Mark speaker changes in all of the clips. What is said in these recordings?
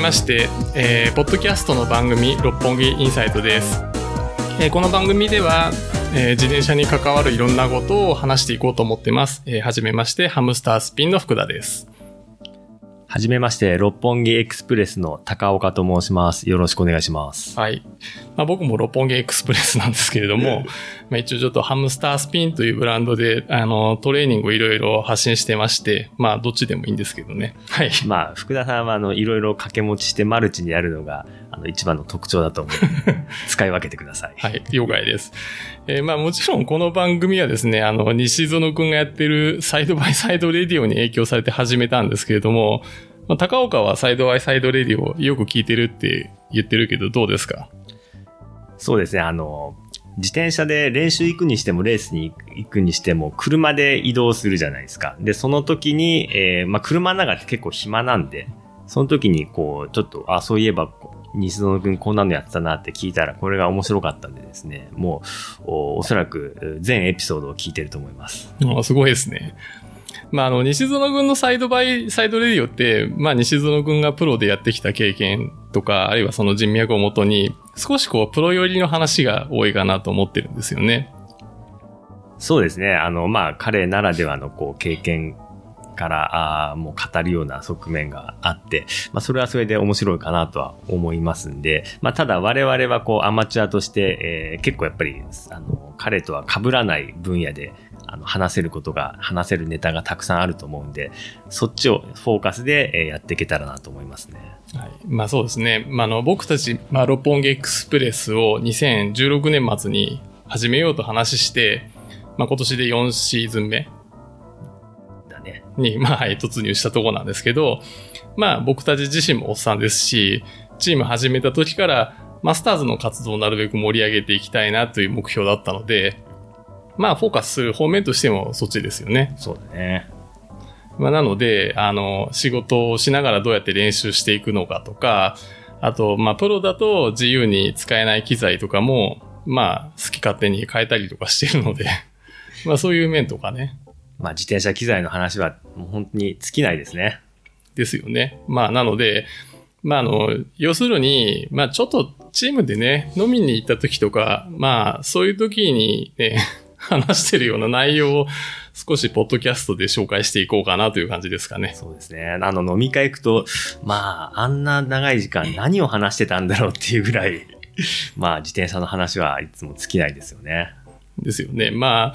Speaker 1: めまして、えーポッドキャストの番組「六本木インサイト」です、えーこの番組では、えー自転車に関わるいろんなことを話していこうと思ってます、えーはじめましてハムスタースピンの福田です。
Speaker 2: はじめまして、六本木エクスプレスの高岡と申します。よろしくお願いします。
Speaker 1: はい。まあ、僕も六本木エクスプレスなんですけれども、まあ一応ちょっとハムスタースピンというブランドで、あの、トレーニングをいろいろ発信してまして、まあどっちでもいいんですけどね。はい。
Speaker 2: まあ、福田さんは、あの、いろいろ掛け持ちしてマルチにやるのが、あの、一番の特徴だと思う。使い分けてください。
Speaker 1: はい、了解です。えーまあもちろんこの番組はですね、あの、西園くんがやってるサイドバイサイドレディオに影響されて始めたんですけれども、まあ、高岡はサイドバイサイドレディオよく聞いてるって言ってるけどどうですか？
Speaker 2: そうですね、あの、自転車で練習行くにしても、レースに行くにしても、車で移動するじゃないですか。で、その時に、えーまあ、車の中って結構暇なんで、その時に、こう、ちょっと、あ、そういえば、西園くんこんなのやってたなって聞いたら、これが面白かったんでですね、もう、おおそらく、全エピソードを聞いてると思います。
Speaker 1: あすごいですね。まあ、あの、西園くんのサイドバイサイドレディオって、まあ、西園くんがプロでやってきた経験とか、あるいはその人脈をもとに、少しこう、プロ寄りの話が多いかなと思ってるんですよね。
Speaker 2: そうですね。あの、まあ、彼ならではの、こう、経験から、あーもう語るような側面があって、まあ、それはそれで面白いかなとは思いますんで、まあ、ただ我々は、こう、アマチュアとして、えー結構やっぱり、あの、彼とは被らない分野で、あの、話せることが、話せるネタがたくさんあると思うんで、そっちをフォーカスで、やっていけたらなと思いますね。
Speaker 1: はい。まあそうですね。まあ、の、僕たち、まあ、六本木エクスプレスを2016年末に始めようと話して、まあ今年で4シーズン目
Speaker 2: ね。
Speaker 1: に、まあ、はい、突入したところなんですけど、まあ僕たち自身もおっさんですし、チーム始めた時から、マスターズの活動をなるべく盛り上げていきたいなという目標だったので、まあフォーカスする方面としてもそっちですよね。
Speaker 2: そうだね。
Speaker 1: まあ、なので、あの、仕事をしながらどうやって練習していくのかとか、あと、まあ、プロだと自由に使えない機材とかも、まあ、好き勝手に変えたりとかしてるので、まあ、そういう面とかね、
Speaker 2: まあ、自転車機材の話は、もう本当に尽きないですね。
Speaker 1: ですよね。まあ、なので、まあ、あの、要するに、まあ、ちょっとチームでね、飲みに行った時とか、まあ、そういう時にね、話してるような内容を少しポッドキャストで紹介していこうかなという感じですかね。
Speaker 2: そうですね。あの、飲み会行くと、まあ、あんな長い時間何を話してたんだろうっていうぐらい、まあ、自転車の話はいつも尽きないですよね。
Speaker 1: ですよね。まあ、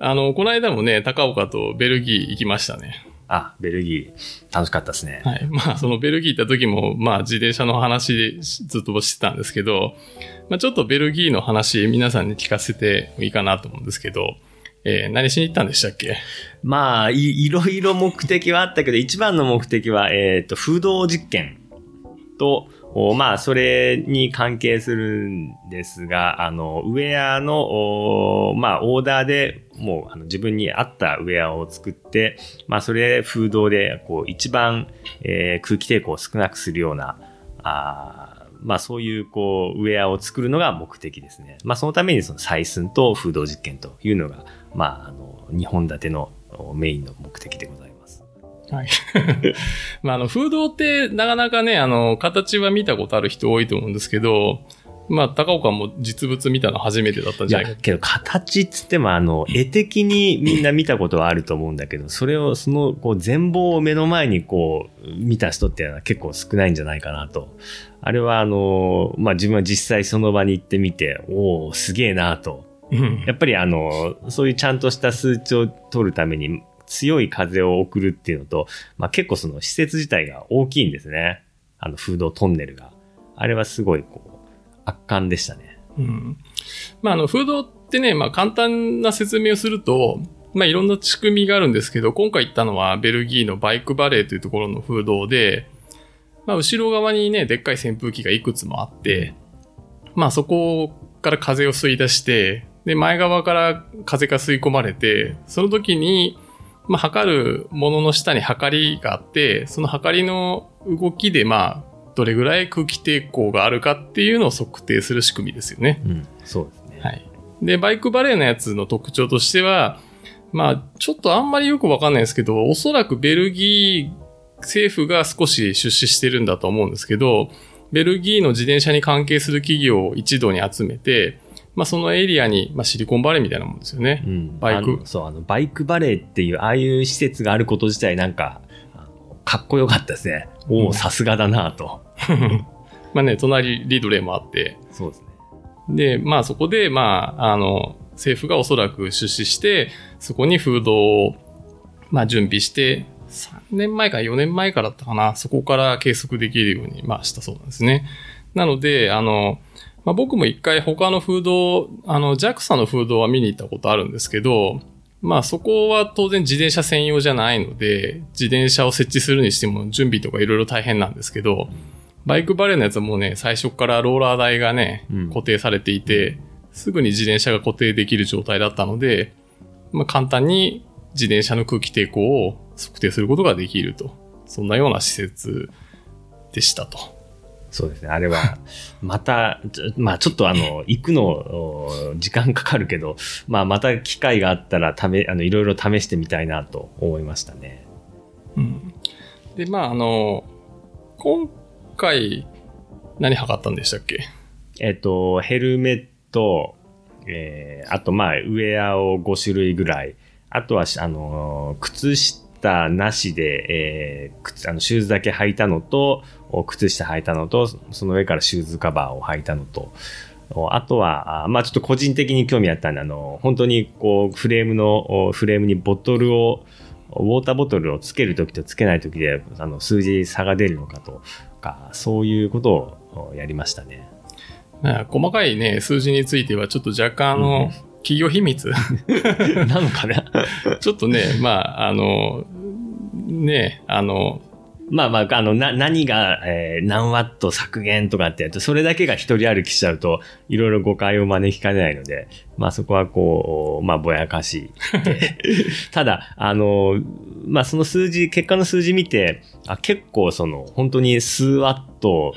Speaker 1: あの、この間もね、高岡とベルギー行きましたね。
Speaker 2: あ、ベルギー、楽しかったですね。
Speaker 1: はい。まあ、そのベルギー行った時も、まあ、自転車の話でずっとしてたんですけど、まあ、ちょっとベルギーの話、皆さんに聞かせてもいいかなと思うんですけど、えー何しに行ったんでしたっけ？
Speaker 2: まあい、いろいろ目的はあったけど、一番の目的は、えっ、と、風洞実験と、おまあ、それに関係するんですが、あの、ウェアの、おまあ、オーダーでもう、あの自分に合ったウェアを作って、まあ、それ、風洞で、こう、一番、えー空気抵抗を少なくするような、あまあ、そういう、こう、ウェアを作るのが目的ですね。まあ、そのために、その、採寸と風洞実験というのが、まあ、あの、2本立てのメインの目的でございます。
Speaker 1: はい。まあ、あの、風洞ってなかなかね、あの、形は見たことある人多いと思うんですけど、まあ、高岡も実物見たの初めてだったん
Speaker 2: いや
Speaker 1: じゃないか。、
Speaker 2: けど形っつってもあの、絵的にみんな見たことはあると思うんだけど、それを、その、こう、全貌を目の前にこう、見た人っていうのは結構少ないんじゃないかなと。あれはあの、まあ、自分は実際その場に行ってみて、おおすげえなと。
Speaker 1: うん
Speaker 2: やっぱりあの、そういうちゃんとした数値を取るために強い風を送るっていうのと、まあ、結構その施設自体が大きいんですね。あの、風洞トンネルが。あれはすごいこう、圧巻でしたね。
Speaker 1: うん。まあ、あの、風洞ってね、まあ、簡単な説明をすると、まあ、いろんな仕組みがあるんですけど、今回行ったのはベルギーのバイクバレーというところの風洞で、まあ、後ろ側にね、でっかい扇風機がいくつもあって、まあ、そこから風を吸い出して、で、前側から風が吸い込まれて、その時に、まあ、測るものの下に測りがあって、その測りの動きで、まあ、どれぐらい空気抵抗があるかっていうのを測定する仕組みですよね。
Speaker 2: うん、そうですね。
Speaker 1: はい。で、バイクバレーのやつの特徴としては、まあ、ちょっとあんまりよくわかんないですけど、おそらくベルギー政府が少し出資してるんだと思うんですけど、ベルギーの自転車に関係する企業を一度に集めて、まあそのエリアに、まあシリコンバレーみたいなもんですよね。
Speaker 2: うん
Speaker 1: バイク
Speaker 2: そう、あの、バイクバレーっていう、ああいう施設があること自体なんか、かっこよかったですね。おお、
Speaker 1: うん
Speaker 2: さすがだなと。
Speaker 1: まあね、隣リドレーもあって、
Speaker 2: そうですね。
Speaker 1: で、まあそこで、まあ、あの、政府がおそらく出資して、そこに風土を、まあ準備して、3年前か4年前からだったかな、そこから計測できるように、まあしたそうなんですね。なので、あの、まあ僕も一回他の風土、あの、JAXA の風土は見に行ったことあるんですけど、まあそこは当然自転車専用じゃないので、自転車を設置するにしても準備とかいろいろ大変なんですけど、バイクバレーのやつはもうね、最初からローラー台がね
Speaker 2: うん、
Speaker 1: 固定されていて、すぐに自転車が固定できる状態だったので、まあ簡単に自転車の空気抵抗を測定することができると。そんなような施設でしたと。
Speaker 2: そうですね。あれは、また、まあちょっとあの、行くの、お時間かかるけど、まあまた機会があったら、ため、あの、いろいろ試してみたいなと思いましたね。
Speaker 1: うん。で、まああの、今回何測ったんでしたっけ？
Speaker 2: えっと、ヘルメット、えー、あとまあ、ウェアを5種類ぐらい。あとは、あのー、靴下なしで、えー、靴、あの、シューズだけ履いたのと、靴下履いたのと、その上からシューズカバーを履いたのと、あとは、まあちょっと個人的に興味あったんで、あの、本当にこう、フレームの、フレームにボトルを、ウォーターボトルをつけるときとつけないときで、あの、数字差が出るのかと。か、そういうことをおやりましたね。
Speaker 1: まあ細かいね、数字についてはちょっと若干あの、企業秘密。
Speaker 2: なのかな。
Speaker 1: ちょっとね、まあ、あの、ね、あの、
Speaker 2: まあまあ、あの、な、何が、えー何ワット削減とかってやると、それだけが一人歩きしちゃうと、いろいろ誤解を招きかねないので、まあそこはこう、まあぼやかし。ただ、あの、まあその数字、結果の数字見て、あ結構その、本当に数ワット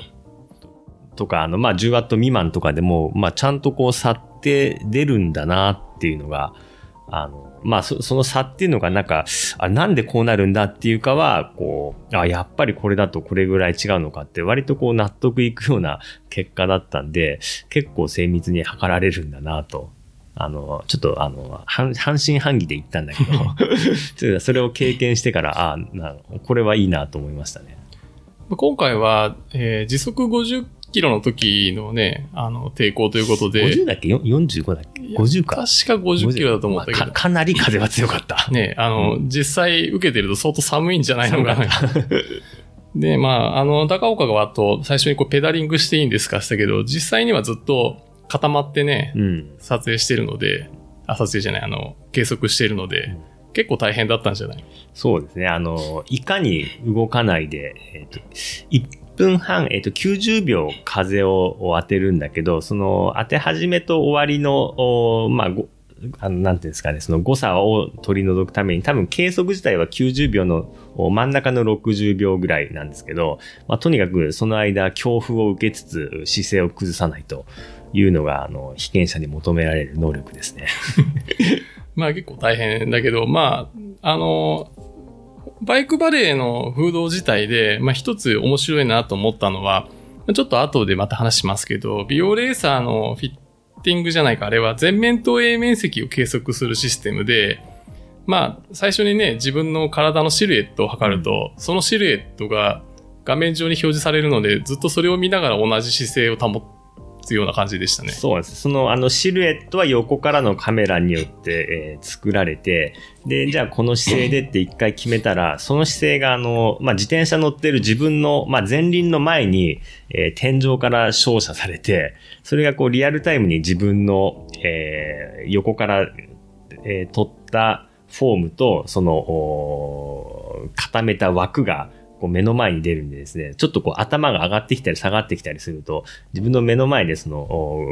Speaker 2: とか、あの、まあ10ワット未満とかでも、まあちゃんとこう差って出るんだなっていうのが、あの、まあそ、その差っていうのがなんか、あ、なんでこうなるんだっていうかは、こう、あ、やっぱりこれだとこれぐらい違うのかって割とこう納得いくような結果だったんで、結構精密に測られるんだなと。あの、ちょっとあの、半半信半疑で言ったんだけど、ちょっとそれを経験してから、あなこれはいいなと思いましたね。
Speaker 1: 今回は、えー時速50キロの時のね、あの、抵抗ということで、
Speaker 2: 50だっけ？よ ?45 だっけ ?50 か。
Speaker 1: 確か50キロだと思ったけど
Speaker 2: まあか、かなり風は強かった。
Speaker 1: ね、あの、実際受けてると相当寒いんじゃないのかな。で、まあ、あの、高岡があと最初にこうペダリングしていいんですかしたけど、実際にはずっと固まってね、
Speaker 2: うん。
Speaker 1: 撮影してるので、あ、撮影じゃない、あの、計測しているので、結構大変だったんじゃない？
Speaker 2: そうですね。あの、いかに動かないで、えっ、と、1分半、えっ、と、90秒風を当てるんだけど、その当て始めと終わりの、まあ、ごあの、なんていうんですかね、その誤差を取り除くために、多分計測自体は90秒の真ん中の60秒ぐらいなんですけど、まあ、とにかくその間、恐怖を受けつつ姿勢を崩さないというのが、あの、被験者に求められる能力ですね。
Speaker 1: まあ結構大変だけど、まあ、あの、バイクバレーの風土自体で、まあ一つ面白いなと思ったのは、ちょっと後でまた話しますけど、ビオレーサーのフィッティングじゃないか、あれは全面投影面積を計測するシステムで、まあ最初にね、自分の体のシルエットを測ると、そのシルエットが画面上に表示されるので、ずっとそれを見ながら同じ姿勢を保つような感じでしたね。
Speaker 2: そうです。その、あの、シルエットは横からのカメラによって、えー作られて、で、じゃあこの姿勢でって一回決めたら、その姿勢が、あの、まあ、自転車乗ってる自分の、まあ、前輪の前に、えー天井から照射されて、それがこう、リアルタイムに自分の、えー横から、えー撮ったフォームと、その、固めた枠が、こう目の前に出るんでですね、ちょっとこう頭が上がってきたり下がってきたりすると、自分の目の前でその、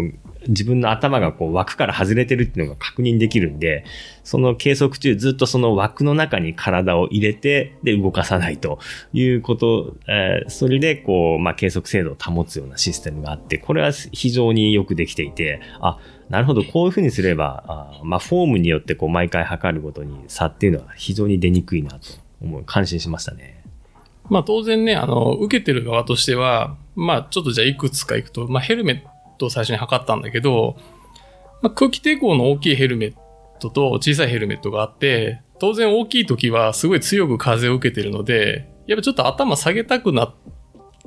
Speaker 2: 自分の頭がこう枠から外れてるっていうのが確認できるんで、その計測中ずっとその枠の中に体を入れて、で動かさないということ、えーそれでこう、まあ、計測精度を保つようなシステムがあって、これは非常によくできていて、あ、なるほど、こういうふうにすれば、あまあ、フォームによってこう毎回測るごとに差っていうのは非常に出にくいなと思う、感心しましたね。
Speaker 1: まあ当然ね、あの、受けてる側としては、まあちょっとじゃあいくつかいくと、まあヘルメットを最初に測ったんだけど、まあ空気抵抗の大きいヘルメットと小さいヘルメットがあって、当然大きい時はすごい強く風を受けてるので、やっぱちょっと頭下げたくなっ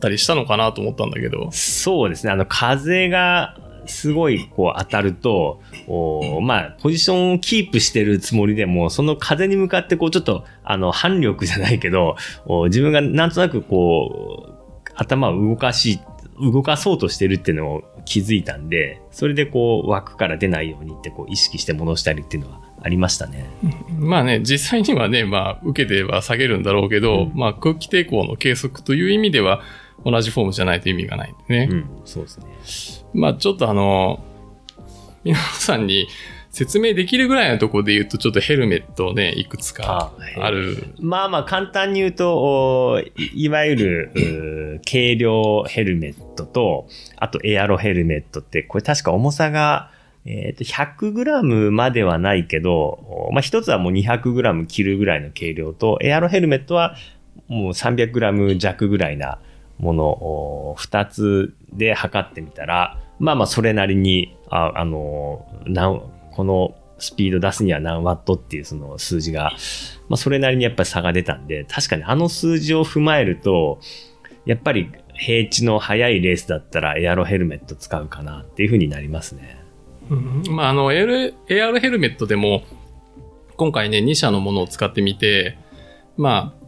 Speaker 1: たりしたのかなと思ったんだけど。
Speaker 2: そうですね。あの、風がすごいこう当たると、おまあ、ポジションをキープしてるつもりでも、その風に向かってこうちょっと、あの、反力じゃないけど、お自分がなんとなくこう、頭を動かし、動かそうとしてるっていうのを気づいたんで、それでこう枠から出ないようにってこう意識して戻したりっていうのはありましたね。
Speaker 1: まあね、実際にはね、まあ、受けては下げるんだろうけど、
Speaker 2: うん
Speaker 1: まあ、空気抵抗の計測という意味では、同じフォームじゃないと意味がないんでね。
Speaker 2: うん、そうですね。
Speaker 1: まあ、ちょっとあの、皆さんに説明できるぐらいのところで言うと、ちょっとヘルメットね、いくつか
Speaker 2: あ
Speaker 1: ある。
Speaker 2: まあまあ簡単に言うと、おいいわゆる、軽量ヘルメットと、あとエアロヘルメットって、これ確か重さが、えっ、と、100g まではないけど、おまあ一つはもう 200g 切るぐらいの軽量と、エアロヘルメットはもう 300g 弱ぐらいなものを二つで測ってみたら、まあまあそれなりに、ああの、なこのスピード出すには何ワットっていうその数字が、まあそれなりにやっぱり差が出たんで、確かにあの数字を踏まえると、やっぱり平地の速いレースだったらエアロヘルメット使うかなっていう風になりますね。
Speaker 1: うんまあ、あの、AR, AR ヘルメットでも、今回ね、2社のものを使ってみて、まあ、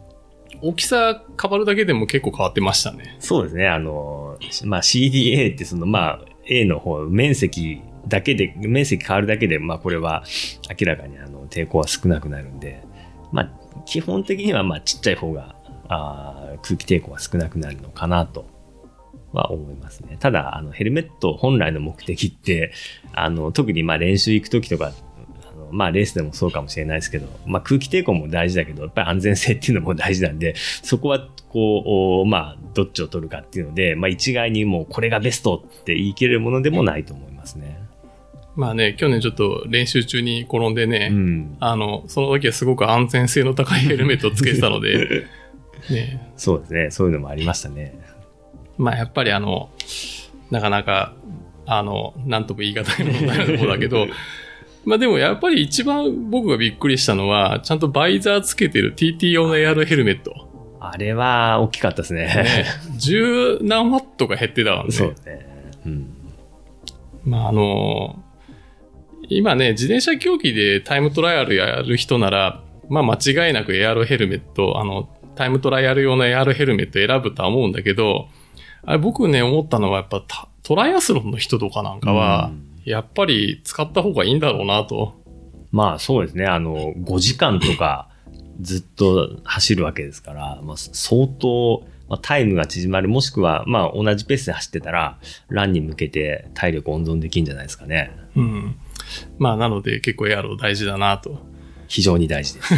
Speaker 1: 大きさ変わるだけでも結構変わってましたね。
Speaker 2: そうですね。あの、まあ CDA ってそのまあ A の方、面積だけで、面積変わるだけで、まあこれは明らかにあの抵抗は少なくなるんで、まあ基本的にはまあちっちゃい方があ空気抵抗が少なくなるのかなとは思いますね。ただ、あのヘルメット本来の目的って、あの特にまあ練習行くときとか、まあレースでもそうかもしれないですけど、まあ空気抵抗も大事だけど、やっぱり安全性っていうのも大事なんで、そこはこう、おまあどっちを取るかっていうので、まあ一概にもうこれがベストって言い切れるものでもないと思いますね。
Speaker 1: まあね、去年ちょっと練習中に転んでね、
Speaker 2: うん。
Speaker 1: あの、その時はすごく安全性の高いヘルメットをつけてたので、ね、
Speaker 2: そうですね。そういうのもありましたね。
Speaker 1: まあやっぱりあの、なかなか、あの、なんとも言い難い問題なところだけど、まあでもやっぱり一番僕がびっくりしたのは、ちゃんとバイザーつけてる TT 用の AR ヘルメット。
Speaker 2: あれは大きかったですね。
Speaker 1: ね、十何ワットが減ってたわね。
Speaker 2: そうね。うん。
Speaker 1: まああの、今ね、自転車競技でタイムトライアルやる人なら、まあ間違いなく AR ヘルメット、あの、タイムトライアル用の AR ヘルメット選ぶとは思うんだけど、あれ僕ね、思ったのはやっぱタトライアスロンの人とかなんかは、やっぱり使った方がいいんだろうなと。
Speaker 2: まあそうですね。あの、5時間とか ずっと走るわけですから、まあ相当、まあ、タイムが縮まる、もしくは、まあ同じペースで走ってたら、ランに向けて体力温存できるんじゃないですかね。
Speaker 1: うん。まあなので結構 AR 大事だなと。
Speaker 2: 非常に大事です。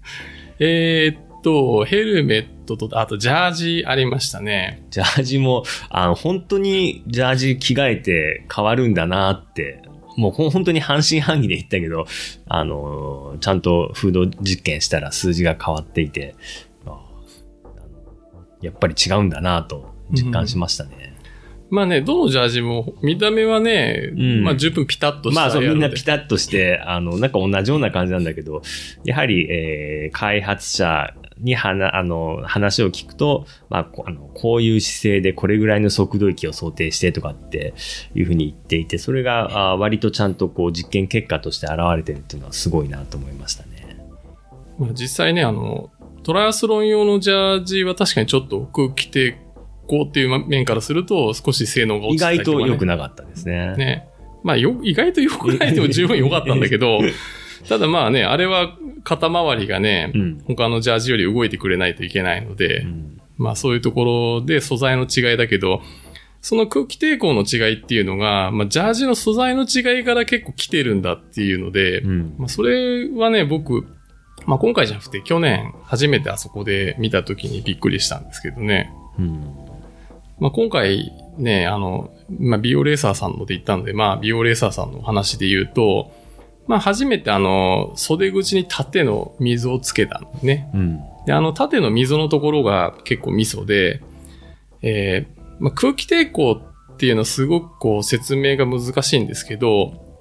Speaker 1: えーっと、ヘルメットと、あとジャージありましたね。
Speaker 2: ジャージも、あの、本当にジャージ着替えて変わるんだなって、もう本当に半信半疑で言ったけど、あの、ちゃんとフード実験したら数字が変わっていて、やっぱり違うんだなと実感しましたね。
Speaker 1: まあね、どのジャージも見た目はね、
Speaker 2: うん
Speaker 1: まあ十分ピタッとした
Speaker 2: まあそう、みんなピタッとして、あの、なんか同じような感じなんだけど、やはり、えー開発者に話、あの、話を聞くと、まあ、こあの、こういう姿勢でこれぐらいの速度域を想定してとかっていうふうに言っていて、それが、あ割とちゃんとこう実験結果として現れてるっていうのはすごいなと思いましたね。
Speaker 1: まあ、実際ね、あの、トライアスロン用のジャージは確かにちょっと空気抵抗っていう面からすると少し性能が落
Speaker 2: 意
Speaker 1: ちてたりね、
Speaker 2: 外と良くなかったですね。
Speaker 1: ね。まあよ、意外と良くないでも十分良かったんだけど、ただまあね、あれは肩周りがね、
Speaker 2: うん。
Speaker 1: 他のジャージより動いてくれないといけないので、
Speaker 2: うん
Speaker 1: まあそういうところで素材の違いだけど、その空気抵抗の違いっていうのが、まあジャージの素材の違いから結構来てるんだっていうので、
Speaker 2: うん
Speaker 1: まあそれはね、僕、まあ今回じゃなくて去年初めてあそこで見た時にびっくりしたんですけどね。
Speaker 2: うん
Speaker 1: まあ今回ね、あの、まあ美容レーサーさんので言ったので、まあ美容レーサーさんの話で言うと、まあ初めてあの、袖口に縦の水をつけたんね。
Speaker 2: うん。
Speaker 1: で、で、あの縦の溝のところが結構ミソで、えーまあ、空気抵抗っていうのはすごくこう説明が難しいんですけど、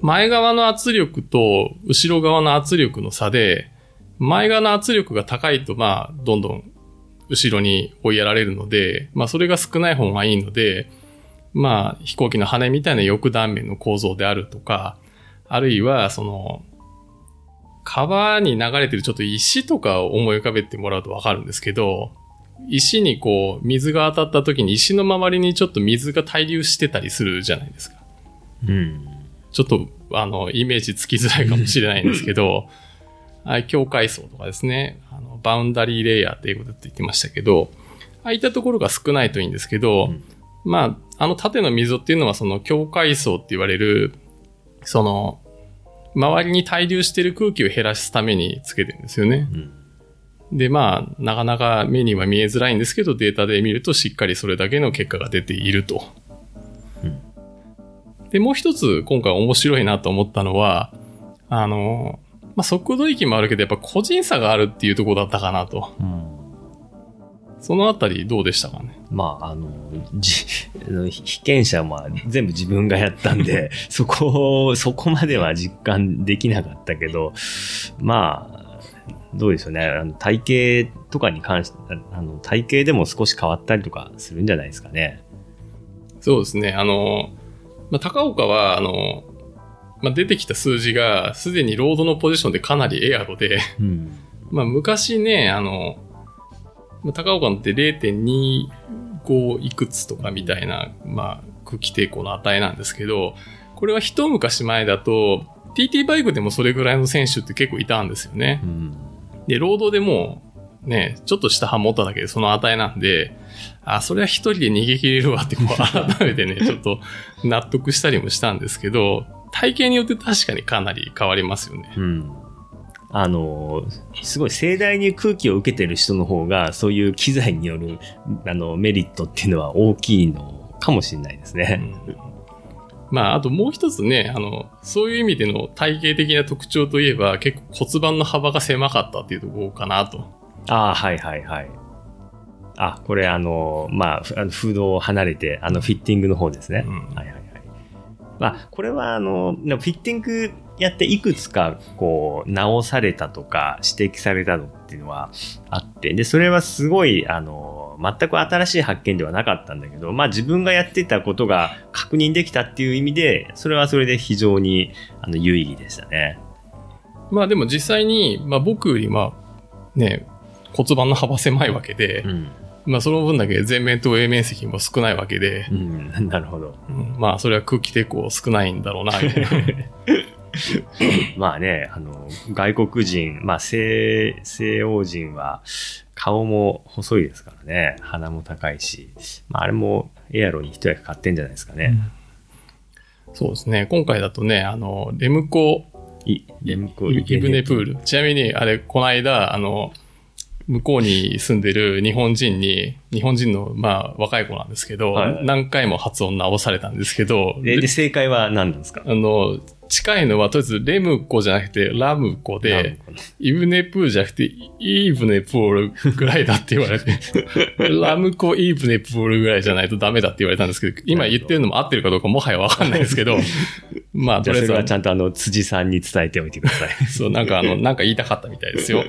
Speaker 1: 前側の圧力と後ろ側の圧力の差で、前側の圧力が高いと、まあ、どんどん後ろに追いやられるので、まあ、それが少ない方がいいので、まあ、飛行機の羽みたいな翼断面の構造であるとか、あるいは、その、川に流れてるちょっと石とかを思い浮かべてもらうとわかるんですけど、石にこう、水が当たった時に石の周りにちょっと水が滞留してたりするじゃないですか。
Speaker 2: うん。
Speaker 1: ちょっと、あの、イメージつきづらいかもしれないんですけど、あ境界層とかですね、あの、バウンダリーレイヤーって英語で言ってましたけど、ああいったところが少ないといいんですけど、
Speaker 2: うん
Speaker 1: まあ、あの縦の溝っていうのはその境界層って言われる、その、周りに滞留している空気を減らすためにつけてるんですよね。
Speaker 2: うん。
Speaker 1: で、まあ、なかなか目には見えづらいんですけど、データで見るとしっかりそれだけの結果が出ていると。
Speaker 2: うん
Speaker 1: で、もう一つ今回面白いなと思ったのは、あの、まあ、速度域もあるけど、やっぱ個人差があるっていうところだったかなと。
Speaker 2: うん。
Speaker 1: そのあたりどうでしたかね？
Speaker 2: まあ、あの、被験者は全部自分がやったんで、そこを、そこまでは実感できなかったけど、まあ、どうでしょうね。あの体型とかに関して、あの体型でも少し変わったりとかするんじゃないですかね。
Speaker 1: そうですね。あの、まあ、高岡は、あの、まあ、出てきた数字がすでにロードのポジションでかなりエアロで、
Speaker 2: うん。
Speaker 1: まあ、昔ね、あの、まあ高岡のって0.25いくつとかみたいな、まあ、空気抵抗の値なんですけど、これは一昔前だと、TT バイクでもそれぐらいの選手って結構いたんですよね
Speaker 2: う。ん。
Speaker 1: で、ロードでも、ね、ちょっと下半持っただけでその値なんで、あ、それは一人で逃げ切れるわって、こう改めてね、ちょっと納得したりもしたんですけど、体型によって確かにかなり変わりますよね。
Speaker 2: うん。あの、すごい盛大に空気を受けてる人の方が、そういう機材による、あの、メリットっていうのは大きいのかもしれないですね。
Speaker 1: まあ、あともう一つね、あの、そういう意味での体系的な特徴といえば、結構骨盤の幅が狭かったっていうところかなと。
Speaker 2: ああ、はいはいはい。あ、これあの、まあ、フードを離れて、あのフィッティングの方ですね。
Speaker 1: うん
Speaker 2: はいはいはい。まあ、これはあの、フィッティングやっていくつか、こう、直されたとか、指摘されたのっていうのはあって、で、それはすごい、あの、全く新しい発見ではなかったんだけど、まあ自分がやってたことが確認できたっていう意味で、それはそれで非常にあの有意義でしたね。
Speaker 1: まあでも実際に、まあ僕よりまあ、ね、骨盤の幅狭いわけで、
Speaker 2: うん。
Speaker 1: まあその分だけ前面と上面積も少ないわけで、
Speaker 2: うん、なるほど。
Speaker 1: うんまあそれは空気抵抗少ないんだろうな、みたいな。
Speaker 2: まあね、あの、外国人、まあ西、西欧人は顔も細いですからね、鼻も高いし、まああれもエアロに一役買ってんじゃないですかね。
Speaker 1: そうですね。今回だとね、あの、レムコ、
Speaker 2: い、レムコ
Speaker 1: イブネプール。ちなみに、あれ、この間、あの、向こうに住んでる日本人に、日本人の、まあ、若い子なんですけど、
Speaker 2: はい。
Speaker 1: 何回も発音直されたんですけど、
Speaker 2: で、で正解は何なんですか？
Speaker 1: あの、近いのは、とりあえず、レムコじゃなくて、ラムコで、イブネプールじゃなくて、イーブネプールぐらいだって言われて、ラムコイーブネプールぐらいじゃないとダメだって言われたんですけど、今言ってるのも合ってるかどうかもはやわかんないですけど、まあ、とりあえずは
Speaker 2: れはちゃんとあの、辻さんに伝えておいてください。
Speaker 1: そう、なんかあの、なんか言いたかったみたいですよ。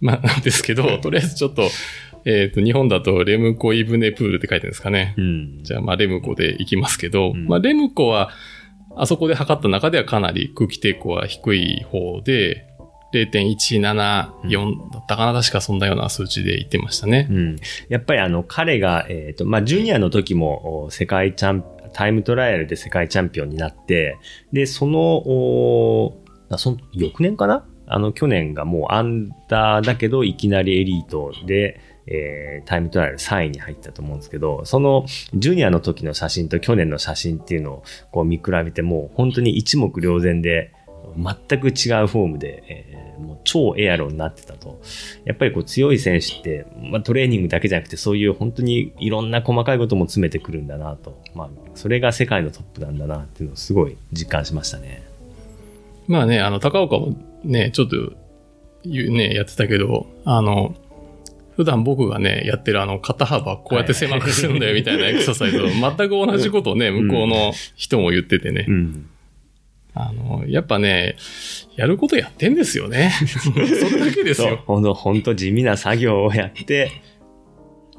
Speaker 1: まあ、なんですけど、とりあえずちょっと、えっ、と、日本だとレムコイブネプールって書いてるんですかね。
Speaker 2: うん。
Speaker 1: じゃあ、まあ、レムコで行きますけど、
Speaker 2: うん
Speaker 1: まあ、レムコは、あそこで測った中ではかなり空気抵抗は低い方で、0.174だったかな、確かそんなような数値で言ってましたね
Speaker 2: う。ん。やっぱりあの、彼が、えっ、と、まあ、ジュニアの時も、世界チャン、タイムトライアルで世界チャンピオンになって、で、その、おその翌年かな？あの、去年がもうアンダーだけど、いきなりエリートで、えータイムトライアル3位に入ったと思うんですけど、その、ジュニアの時の写真と去年の写真っていうのをこう見比べても、本当に一目瞭然で、全く違うフォームで、えーもう超エアロになってたと。やっぱりこう強い選手って、まあ、トレーニングだけじゃなくてそういう本当にいろんな細かいことも詰めてくるんだなと。まあ、それが世界のトップなんだなっていうのをすごい実感しましたね。
Speaker 1: まあね、あの、高岡もね、ちょっと、ね、やってたけど、あの、普段僕がね、やってるあの、肩幅こうやって狭くするんだよみたいなエクササイズを全く同じことをね、向こうの人も言っててね。
Speaker 2: うん。
Speaker 1: あの、やっぱね、やることやってんですよね。それだけですよ。、
Speaker 2: ほんと、ほんと地味な作業をやって、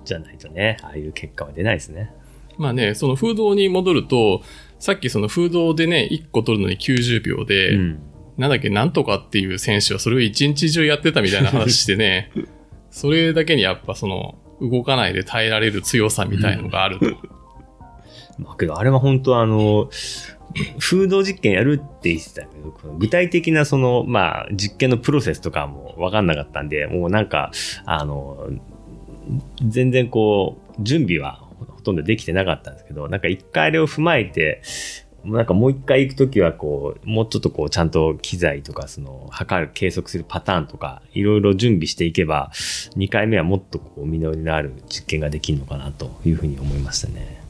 Speaker 2: じゃないとね、ああいう結果は出ないですね。
Speaker 1: まあね、その風洞に戻ると、さっきその風洞でね、1個取るのに90秒で、
Speaker 2: うん。
Speaker 1: なんだっけ、なんとかっていう選手はそれを一日中やってたみたいな話してね、それだけにやっぱその、動かないで耐えられる強さみたいのがあると。
Speaker 2: まあけど、あれは本当あの、風洞実験やるって言ってたけど、具体的なその、まあ、実験のプロセスとかもわかんなかったんで、もうなんか、あの、全然こう、準備はほとんどできてなかったんですけど、なんか一回あれを踏まえて、なんかもう一回行くときはこう、もうちょっとこう、ちゃんと機材とか、その、測る、計測するパターンとか、いろいろ準備していけば、二回目はもっとこう、実りのある実験ができるのかなというふうに思いましたね。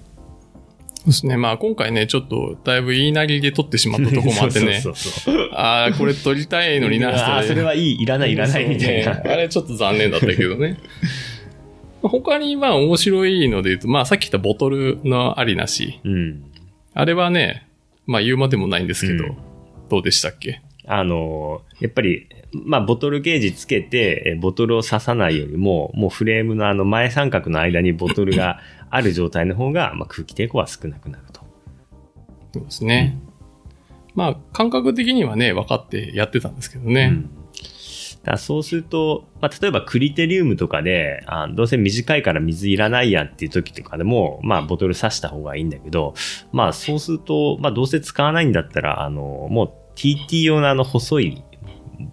Speaker 1: そうですね。まあ今回ね、ちょっとだいぶ言いなりで取ってしまったところもあってね。
Speaker 2: そうそうそう
Speaker 1: ああ、これ取りたいのにな、
Speaker 2: ああ、それはいい、いらない、いらないみたいな。
Speaker 1: ねあれちょっと残念だったけどね。他にまあ面白いので言うと、まあさっき言ったボトルのありなし。
Speaker 2: うん。
Speaker 1: あれはね、まあ言うまでもないんですけど、
Speaker 2: うん
Speaker 1: どうでしたっけ？
Speaker 2: あの、やっぱり、まあ、ボトルゲージつけて、えボトルを刺さないよりも、もうフレームのあの前三角の間にボトルが ある状態の方が、まあ、空気抵抗は少なくなると。
Speaker 1: そうですね。まあ感覚的にはね、分かってやってたんですけどね。
Speaker 2: うんだそうすると、まあ、例えばクリテリウムとかで、あどうせ短いから水いらないやっていう時とかでも、まあ、ボトル刺した方がいいんだけど、まあ、そうすると、まあ、どうせ使わないんだったら、あの、もう TT 用のあの細い、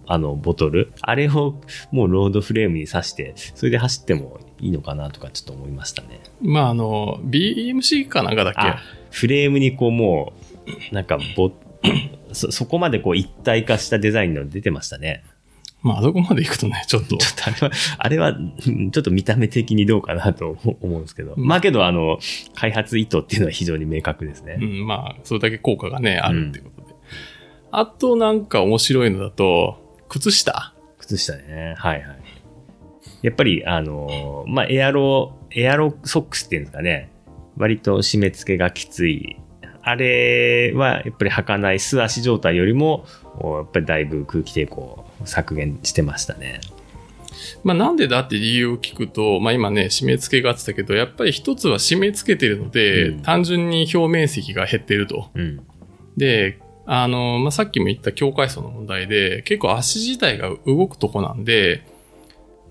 Speaker 2: あの、ボトル、あれをもうロードフレームに刺して、それで走ってもいいのかなとかちょっと思いましたね。
Speaker 1: まああの、BMC かなんかだっけ？
Speaker 2: あ、フレームにこうもう、なんかボ、そ、そこまでこう一体化したデザインの出てましたね。
Speaker 1: まああそこまで行くとね、ちょっと。
Speaker 2: ちょっとあれは、あれは、うんちょっと見た目的にどうかなと 思うんですけど。まあけど、あの、開発意図っていうのは非常に明確ですね。
Speaker 1: うん、まあ、それだけ効果がね、あるってことで。あとなんか面白いのだと、靴下。
Speaker 2: 靴下ね。はいはい。やっぱり、あの、まあ、エアロ、エアロソックスっていうんですかね。割と締め付けがきつい。あれは、やっぱり履かない素足状態よりも、おやっぱりだいぶ空気抵抗を削減してましたね。
Speaker 1: まあなんでだって理由を聞くと、まあ今ね、締め付けがあってたけど、やっぱり一つは締め付けてるので、
Speaker 2: うん
Speaker 1: 単純に表面積が減ってると。
Speaker 2: うん。
Speaker 1: で、あの、まあさっきも言った境界層の問題で、結構足自体が動くとこなんで、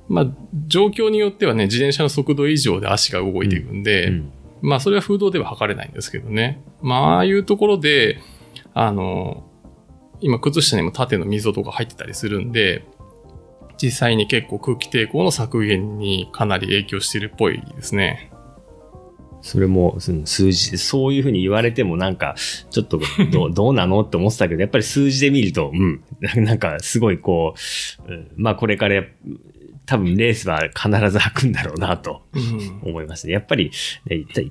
Speaker 1: まあ状況によってはね、自転車の速度以上で足が動いていくんで、
Speaker 2: うん
Speaker 1: まあそれは風洞では測れないんですけどね。まあああいうところで、あの、今靴下にも縦の溝とか入ってたりするんで、実際に結構空気抵抗の削減にかなり影響してるっぽいですね。
Speaker 2: それも、その数字、そういうふうに言われてもなんか、ちょっとどう、どうなのって思ってたけど、やっぱり数字で見ると、うん、なんかすごいこう、うんまあこれから、多分レースは必ず履くんだろうなと
Speaker 1: うん。
Speaker 2: 思いますね。やっぱり、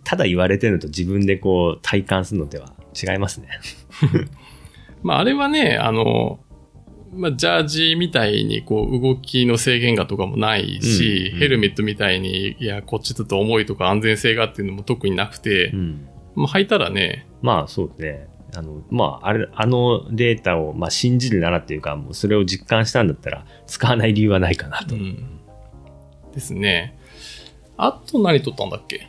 Speaker 2: ただ言われてるのと自分でこう体感するのでは違いますね。
Speaker 1: まああれはね、あの、まあジャージみたいにこう動きの制限がとかもないし、
Speaker 2: うんうん
Speaker 1: ヘルメットみたいに、いや、こっちだと重いとか安全性がっていうのも特になくて、
Speaker 2: うん。
Speaker 1: まあ履いたらね、
Speaker 2: まあそうですね。あの、まあ、あれ、あのデータを、まあ、信じるならっていうか、もうそれを実感したんだったら、使わない理由はないかなと。
Speaker 1: うん。ですね。あと何取ったんだっけ？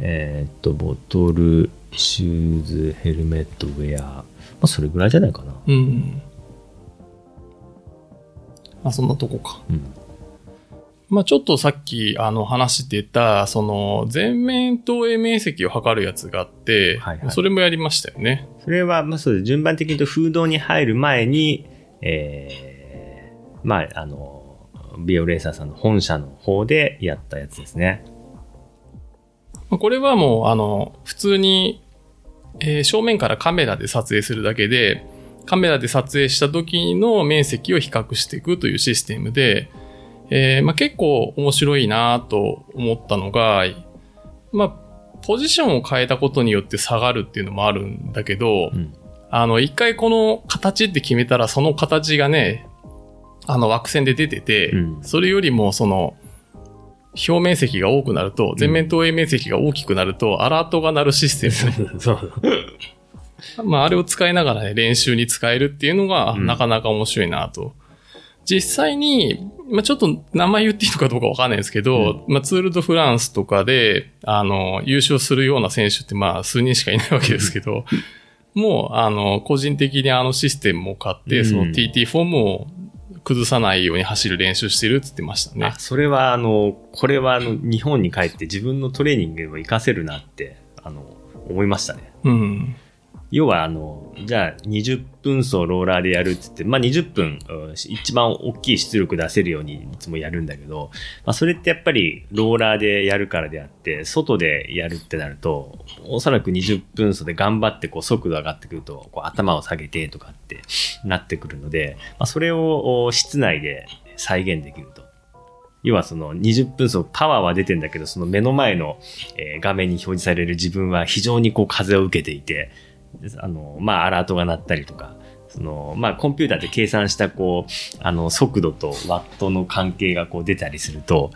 Speaker 2: えーっと、ボトル、シューズ、ヘルメット、ウェア。まあ、それぐらいじゃないかな。
Speaker 1: うん。まあそんなとこか。
Speaker 2: うん。
Speaker 1: まあちょっとさっきあの話してた、その前面投影面積を測るやつがあって、
Speaker 2: はいはい
Speaker 1: それもやりましたよね。
Speaker 2: それは、まあ、そうです。順番的に言うと、風洞に入る前に、えー、まあ、あの、ビオレーサーさんの本社の方でやったやつですね。
Speaker 1: まあこれはもうあの普通に、えー正面からカメラで撮影するだけで、カメラで撮影した時の面積を比較していくというシステムで、えーまあ、結構面白いなと思ったのが、まあ、ポジションを変えたことによって下がるっていうのもあるんだけど、
Speaker 2: うん。
Speaker 1: あの、一回この形って決めたら、その形がね、あの枠線で出てて、
Speaker 2: うん
Speaker 1: それよりもその、表面積が多くなると、全面投影面積が大きくなると、アラートが鳴るシステム、
Speaker 2: そう。
Speaker 1: まあ、あれを使いながらね、練習に使えるっていうのが、
Speaker 2: うん。
Speaker 1: なかなか面白いなと。実際に、まあ、ちょっと名前言っていいのかどうかわかんないですけど、まあ、ツールドフランスとかで、あの、優勝するような選手って、まあ、数人しかいないわけですけど、もう、あの、個人的にあのシステムを買って、
Speaker 2: うん。
Speaker 1: その TT フォームを崩さないように走る練習してるって言ってましたね
Speaker 2: あ。それは、あの、これは、あの、日本に帰って自分のトレーニングにも活かせるなって、あの、思いましたね。
Speaker 1: うん。
Speaker 2: 要は、あの、じゃあ、20分走ローラーでやるって言って、まあ、20分、一番大きい出力出せるようにいつもやるんだけど、まあ、それってやっぱりローラーでやるからであって、外でやるってなると、おそらく20分走で頑張ってこう速度上がってくると、こう頭を下げてとかってなってくるので、まあ、それを室内で再現できると。要はその20分走パワーは出てんだけど、その目の前の、画面に表示される自分は非常にこう風を受けていて、あの、まあ、アラートが鳴ったりとか、その、まあ、コンピューターで計算した、こう、あの、速度とワットの関係がこう出たりすると、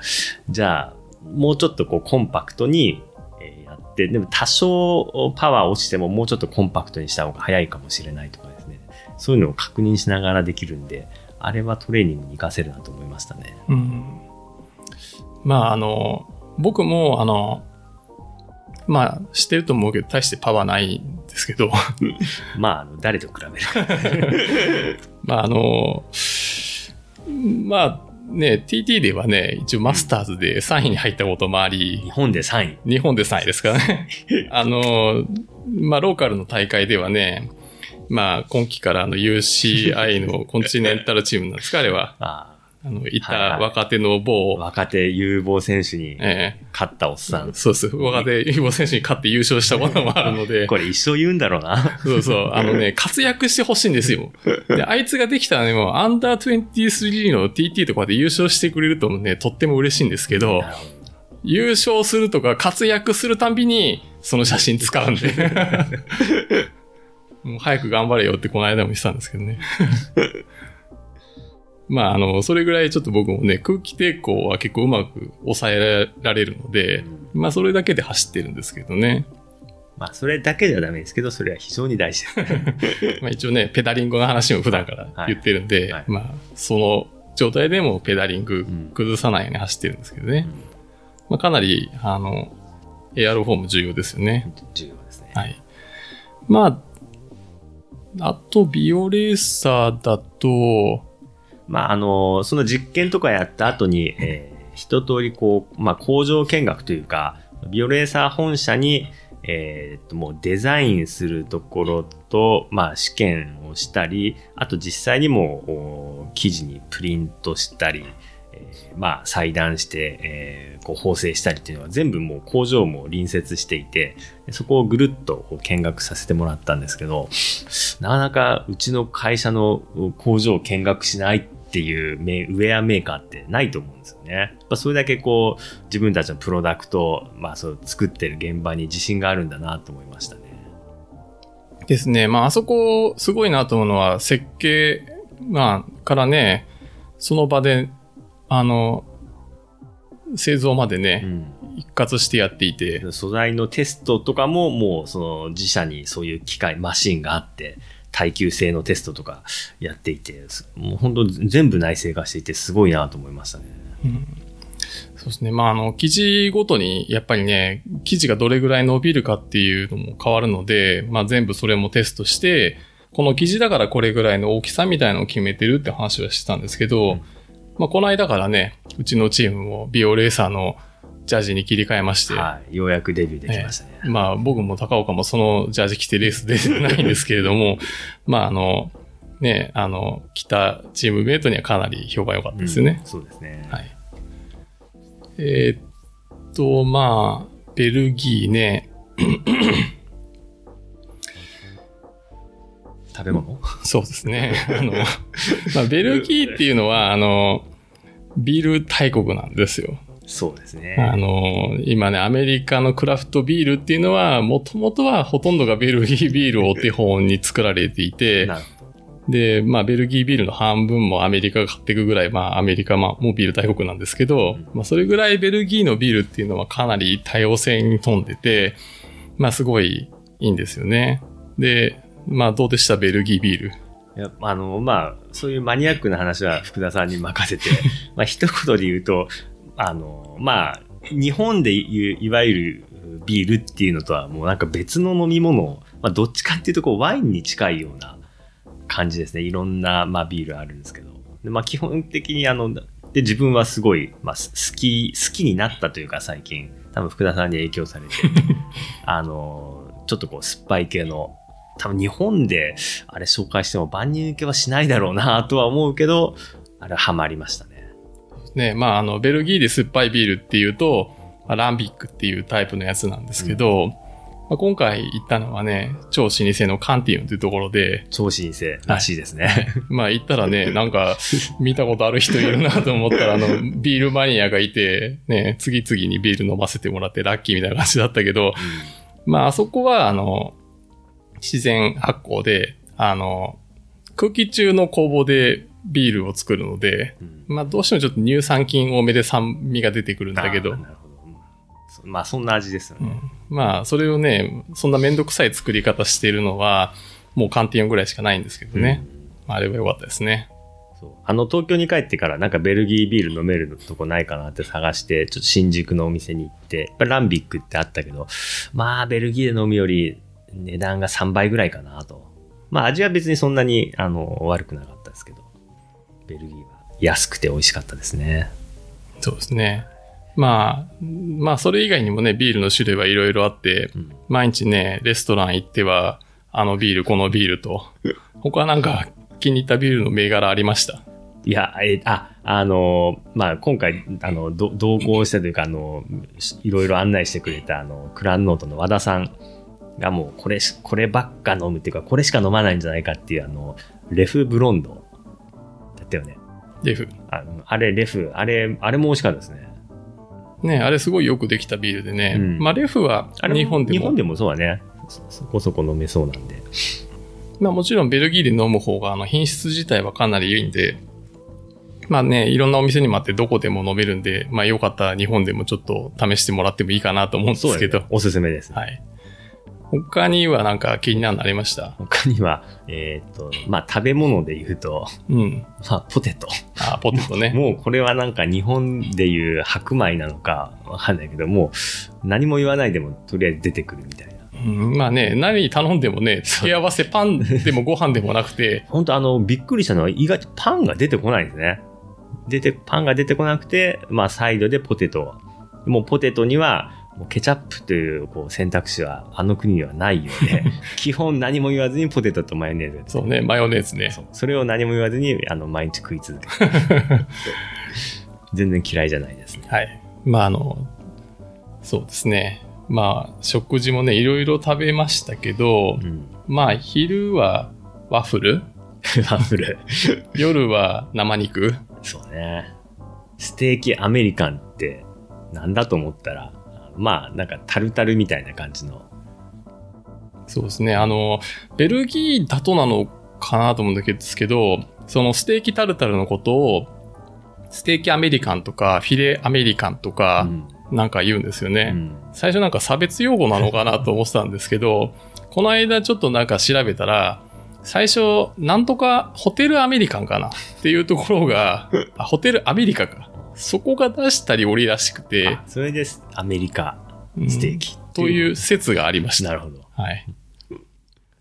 Speaker 2: じゃあ、もうちょっとこう、コンパクトに、えやって、でも多少パワー落ちてももうちょっとコンパクトにした方が早いかもしれないとかですね。そういうのを確認しながらできるんで、あれはトレーニングに活かせるなと思いましたね。
Speaker 1: うん。まあ、あの、僕も、あの、まあ、知ってると思うけど、大してパワーないんですけど、
Speaker 2: まあ、あの誰と比べるか。
Speaker 1: まあ、あの、まあ、ね、TT ではね、一応マスターズで3位に入ったこともあり
Speaker 2: 日、本で3位。
Speaker 1: 日本で3位ですからね。あの、まあ、ローカルの大会ではね、まあ、今季からあの UCI のコンチネンタルチームなんですか、あれは。
Speaker 2: あ
Speaker 1: あの、い
Speaker 2: はいはい
Speaker 1: た若手の
Speaker 2: あ
Speaker 1: 某、
Speaker 2: 若手有望選手に
Speaker 1: え
Speaker 2: 勝ったおっさん。
Speaker 1: えそうです。若手有望選手に勝って優勝したこともあるので、
Speaker 2: これ一生言うんだろうな。
Speaker 1: そうそう。あのね、活躍してほしいんですよ。で、あいつができたらね、もう、アンダー23の TT とかで優勝してくれるとね、とっても嬉しいんですけど優勝するとか活躍するたんびに、その写真使うんで。もう早く頑張れよってこの間も言ってたんですけどね。まあ、あの、それぐらいちょっと僕もね、空気抵抗は結構うまく抑えられるので、まあ、それだけで走ってるんですけどね。
Speaker 2: まあ、それだけじゃダメですけど、それは非常に大事です。
Speaker 1: まあ一応ね、ペダリングの話も普段から言ってるんで、
Speaker 2: はいはい
Speaker 1: まあ、その状態でもペダリング
Speaker 2: ん
Speaker 1: 崩さないように走ってるんですけどね。まあかなり、あの、エアロフォーム重要ですよね。
Speaker 2: 重要ですね。
Speaker 1: はい。まあ、あと、ビオレーサーだと、
Speaker 2: まあ、あの、その実験とかやった後に、えー一通りこう、まあ、工場見学というか、ビオレーサー本社に、えーと、もうデザインするところと、まあ、試験をしたり、あと実際にも、お記事にプリントしたり、えーまあ、裁断して、えーこう縫製したりっていうのは全部もう工場も隣接していて、そこをぐるっと見学させてもらったんですけど、なかなかうちの会社の工場を見学しないっいうメウェアメーカーってないと思うんですよね。やっぱそれだけこう自分たちのプロダクト、まあそう作ってる現場に自信があるんだなと思いましたね。
Speaker 1: ですね。まあ、あそこ、すごいなと思うのは、設計、まあ、からね、その場で、あの、製造までね、一括してやっていて、
Speaker 2: 素材のテストとかももうその自社にそういう機械、マシンがあって、耐久性のテストとかやっていて、すもう本当全部内製化していてすごいなと思いましたね。
Speaker 1: そうですね。まあ、あの、記事ごとに、やっぱりね、記事がどれぐらい伸びるかっていうのも変わるので、まあ、全部それもテストして、この記事だからこれぐらいの大きさみたいのを決めてるって話はしてたんですけど、
Speaker 2: うん
Speaker 1: まあ、この間からね、うちのチームもビオレーサーのジャージに切り替えまして、
Speaker 2: はい。ようやくデビューできましたね。
Speaker 1: ええまあ僕も高岡もそのジャージ着てレース出てないんですけれども、まああの、ね、あの、着たチームメイトにはかなり評判良かったですよね
Speaker 2: うん。そうですね。
Speaker 1: はい。えーっと、まあ、ベルギーね、
Speaker 2: 食べ物？
Speaker 1: そうですね。あの、まあ、ベルギーっていうのは、あの、ビール大国なんですよ。
Speaker 2: そうですね。
Speaker 1: あの、今ね、アメリカのクラフトビールっていうのは、もともとはほとんどがベルギービールをお手本に作られていて、で、まあ、ベルギービールの半分もアメリカが買っていくぐらい、まあ、アメリカ、まあ、もうビール大国なんですけど、
Speaker 2: うん
Speaker 1: まあ、それぐらいベルギーのビールっていうのはかなり多様性に富んでて、まあ、すごいいいんですよね。で、まあ、どうでしたベルギービール？
Speaker 2: いやあの、まあ、そういうマニアックな話は福田さんに任せて、まあ、一言で言うと、あの、まあ、日本で言う、いわゆるビールっていうのとはもうなんか別の飲み物を、まあ、どっちかっていうとこうワインに近いような感じですね。いろんな、まあ、ビールあるんですけど。でまあ、基本的にあの、で、自分はすごい、まあ、す好き、好きになったというか最近、多分福田さんに影響されて、あの、ちょっとこう酸っぱい系の、多分日本であれ紹介しても万人受けはしないだろうなとは思うけど、あれハマりましたね。
Speaker 1: ね、まあ、あの、ベルギーで酸っぱいビールっていうと、まあランビックっていうタイプのやつなんですけど、まあ、今回行ったのはね、超老舗のカンティオンというところで、
Speaker 2: 超老舗らしいですね。
Speaker 1: まあ行ったらね、なんか見たことある人いるなと思ったら、あの、ビールマニアがいて、ね、次々にビール飲ませてもらってラッキーみたいな感じだったけど、まああそこは、あの、自然発酵で、あの、空気中の工房でビールを作るので、
Speaker 2: うん。
Speaker 1: まあどうしてもちょっと乳酸菌多めで酸味が出てくるんだけど。
Speaker 2: まあそんな味ですよね。
Speaker 1: うん。まあそれをね、そんなめんどくさい作り方しているのは、もうカンティオンぐらいしかないんですけどね。まああれは良かったですね。
Speaker 2: そう。あの東京に帰ってからなんかベルギービール飲めるとこないかなって探してちょっと新宿のお店に行ってやっぱランビックってあったけどまあベルギーで飲むより値段が3倍ぐらいかなと。まあ味は別にそんなにあの悪くなかったですけどベルギーは安くて美味しかったですね
Speaker 1: そうですね。まあ、まあそれ以外にもね、ビールの種類はいろいろあって、
Speaker 2: うん
Speaker 1: 毎日ね、レストラン行っては、あのビール、このビールと、他なんか気に入ったビールの銘柄ありました？
Speaker 2: いや、えあ、あの、まあ、今回、あの、ど同行したというか、あの、いろいろ案内してくれた、あの、クランノートの和田さんがもう、これし、こればっか飲むっていうか、これしか飲まないんじゃないかっていう、あの、レフブロンド。だったよね。
Speaker 1: デフ。
Speaker 2: ああれ、レフ、あれ、あれも美味しかったですね。
Speaker 1: ね、あれすごいよくできたビールでね。
Speaker 2: うん
Speaker 1: まあレフは日本でも、
Speaker 2: 日本でもそうだね。そそこそこ飲めそうなんで。
Speaker 1: まあもちろんベルギーで飲む方があの品質自体はかなりいいんで、まあね、いろんなお店にもあってどこでも飲めるんで、まあよかったら日本でもちょっと試してもらってもいいかなと思うんですけど。
Speaker 2: ねおすすめです。
Speaker 1: はい。他にはなんか気になるのありました？
Speaker 2: 他には、えっ、と、まあ、食べ物で言うと、
Speaker 1: うん。
Speaker 2: まあ、ポテト。
Speaker 1: あ、ポテトね。
Speaker 2: もうこれはなんか日本でいう白米なのかわかんないけど、もう何も言わないでもとりあえず出てくるみたいな。
Speaker 1: うん、まあね、何頼んでもね、付け合わせパンでもご飯でもなくて、
Speaker 2: 本当あの、びっくりしたのは意外とパンが出てこないんですね。出て、パンが出てこなくて、まあサイドでポテト。もうポテトには、もうケチャップというこう選択肢はあの国にはないようで、基本何も言わずにポテトとマヨネーズ
Speaker 1: そうね、マヨネーズね。
Speaker 2: それを何も言わずに、あの、毎日食い続ける。全然嫌いじゃないですね。
Speaker 1: はい。まああの、そうですね。まあ、食事もね、いろいろ食べましたけど
Speaker 2: う、ん。
Speaker 1: まあ、昼はワッフル？
Speaker 2: ワッフル。
Speaker 1: 夜は生肉？
Speaker 2: そうね。ステーキアメリカンってなんだと思ったら、まあ、なんかタルタルみたいな感じの。
Speaker 1: そうですね。あの、ベルギーだとなのかなと思うんですけど、そのステーキタルタルのことを、ステーキアメリカンとか、フィレアメリカンとか、なんか言うんですよね。
Speaker 2: うん
Speaker 1: 最初なんか差別用語なのかなと思ってたんですけど、この間ちょっとなんか調べたら、最初、なんとかホテルアメリカンかなっていうところが、あホテルアメリカか。そこが出したり折りらしくて
Speaker 2: あ、それです。アメリカ
Speaker 1: うん
Speaker 2: ステーキ。
Speaker 1: という説がありました。
Speaker 2: なるほど。
Speaker 1: はい。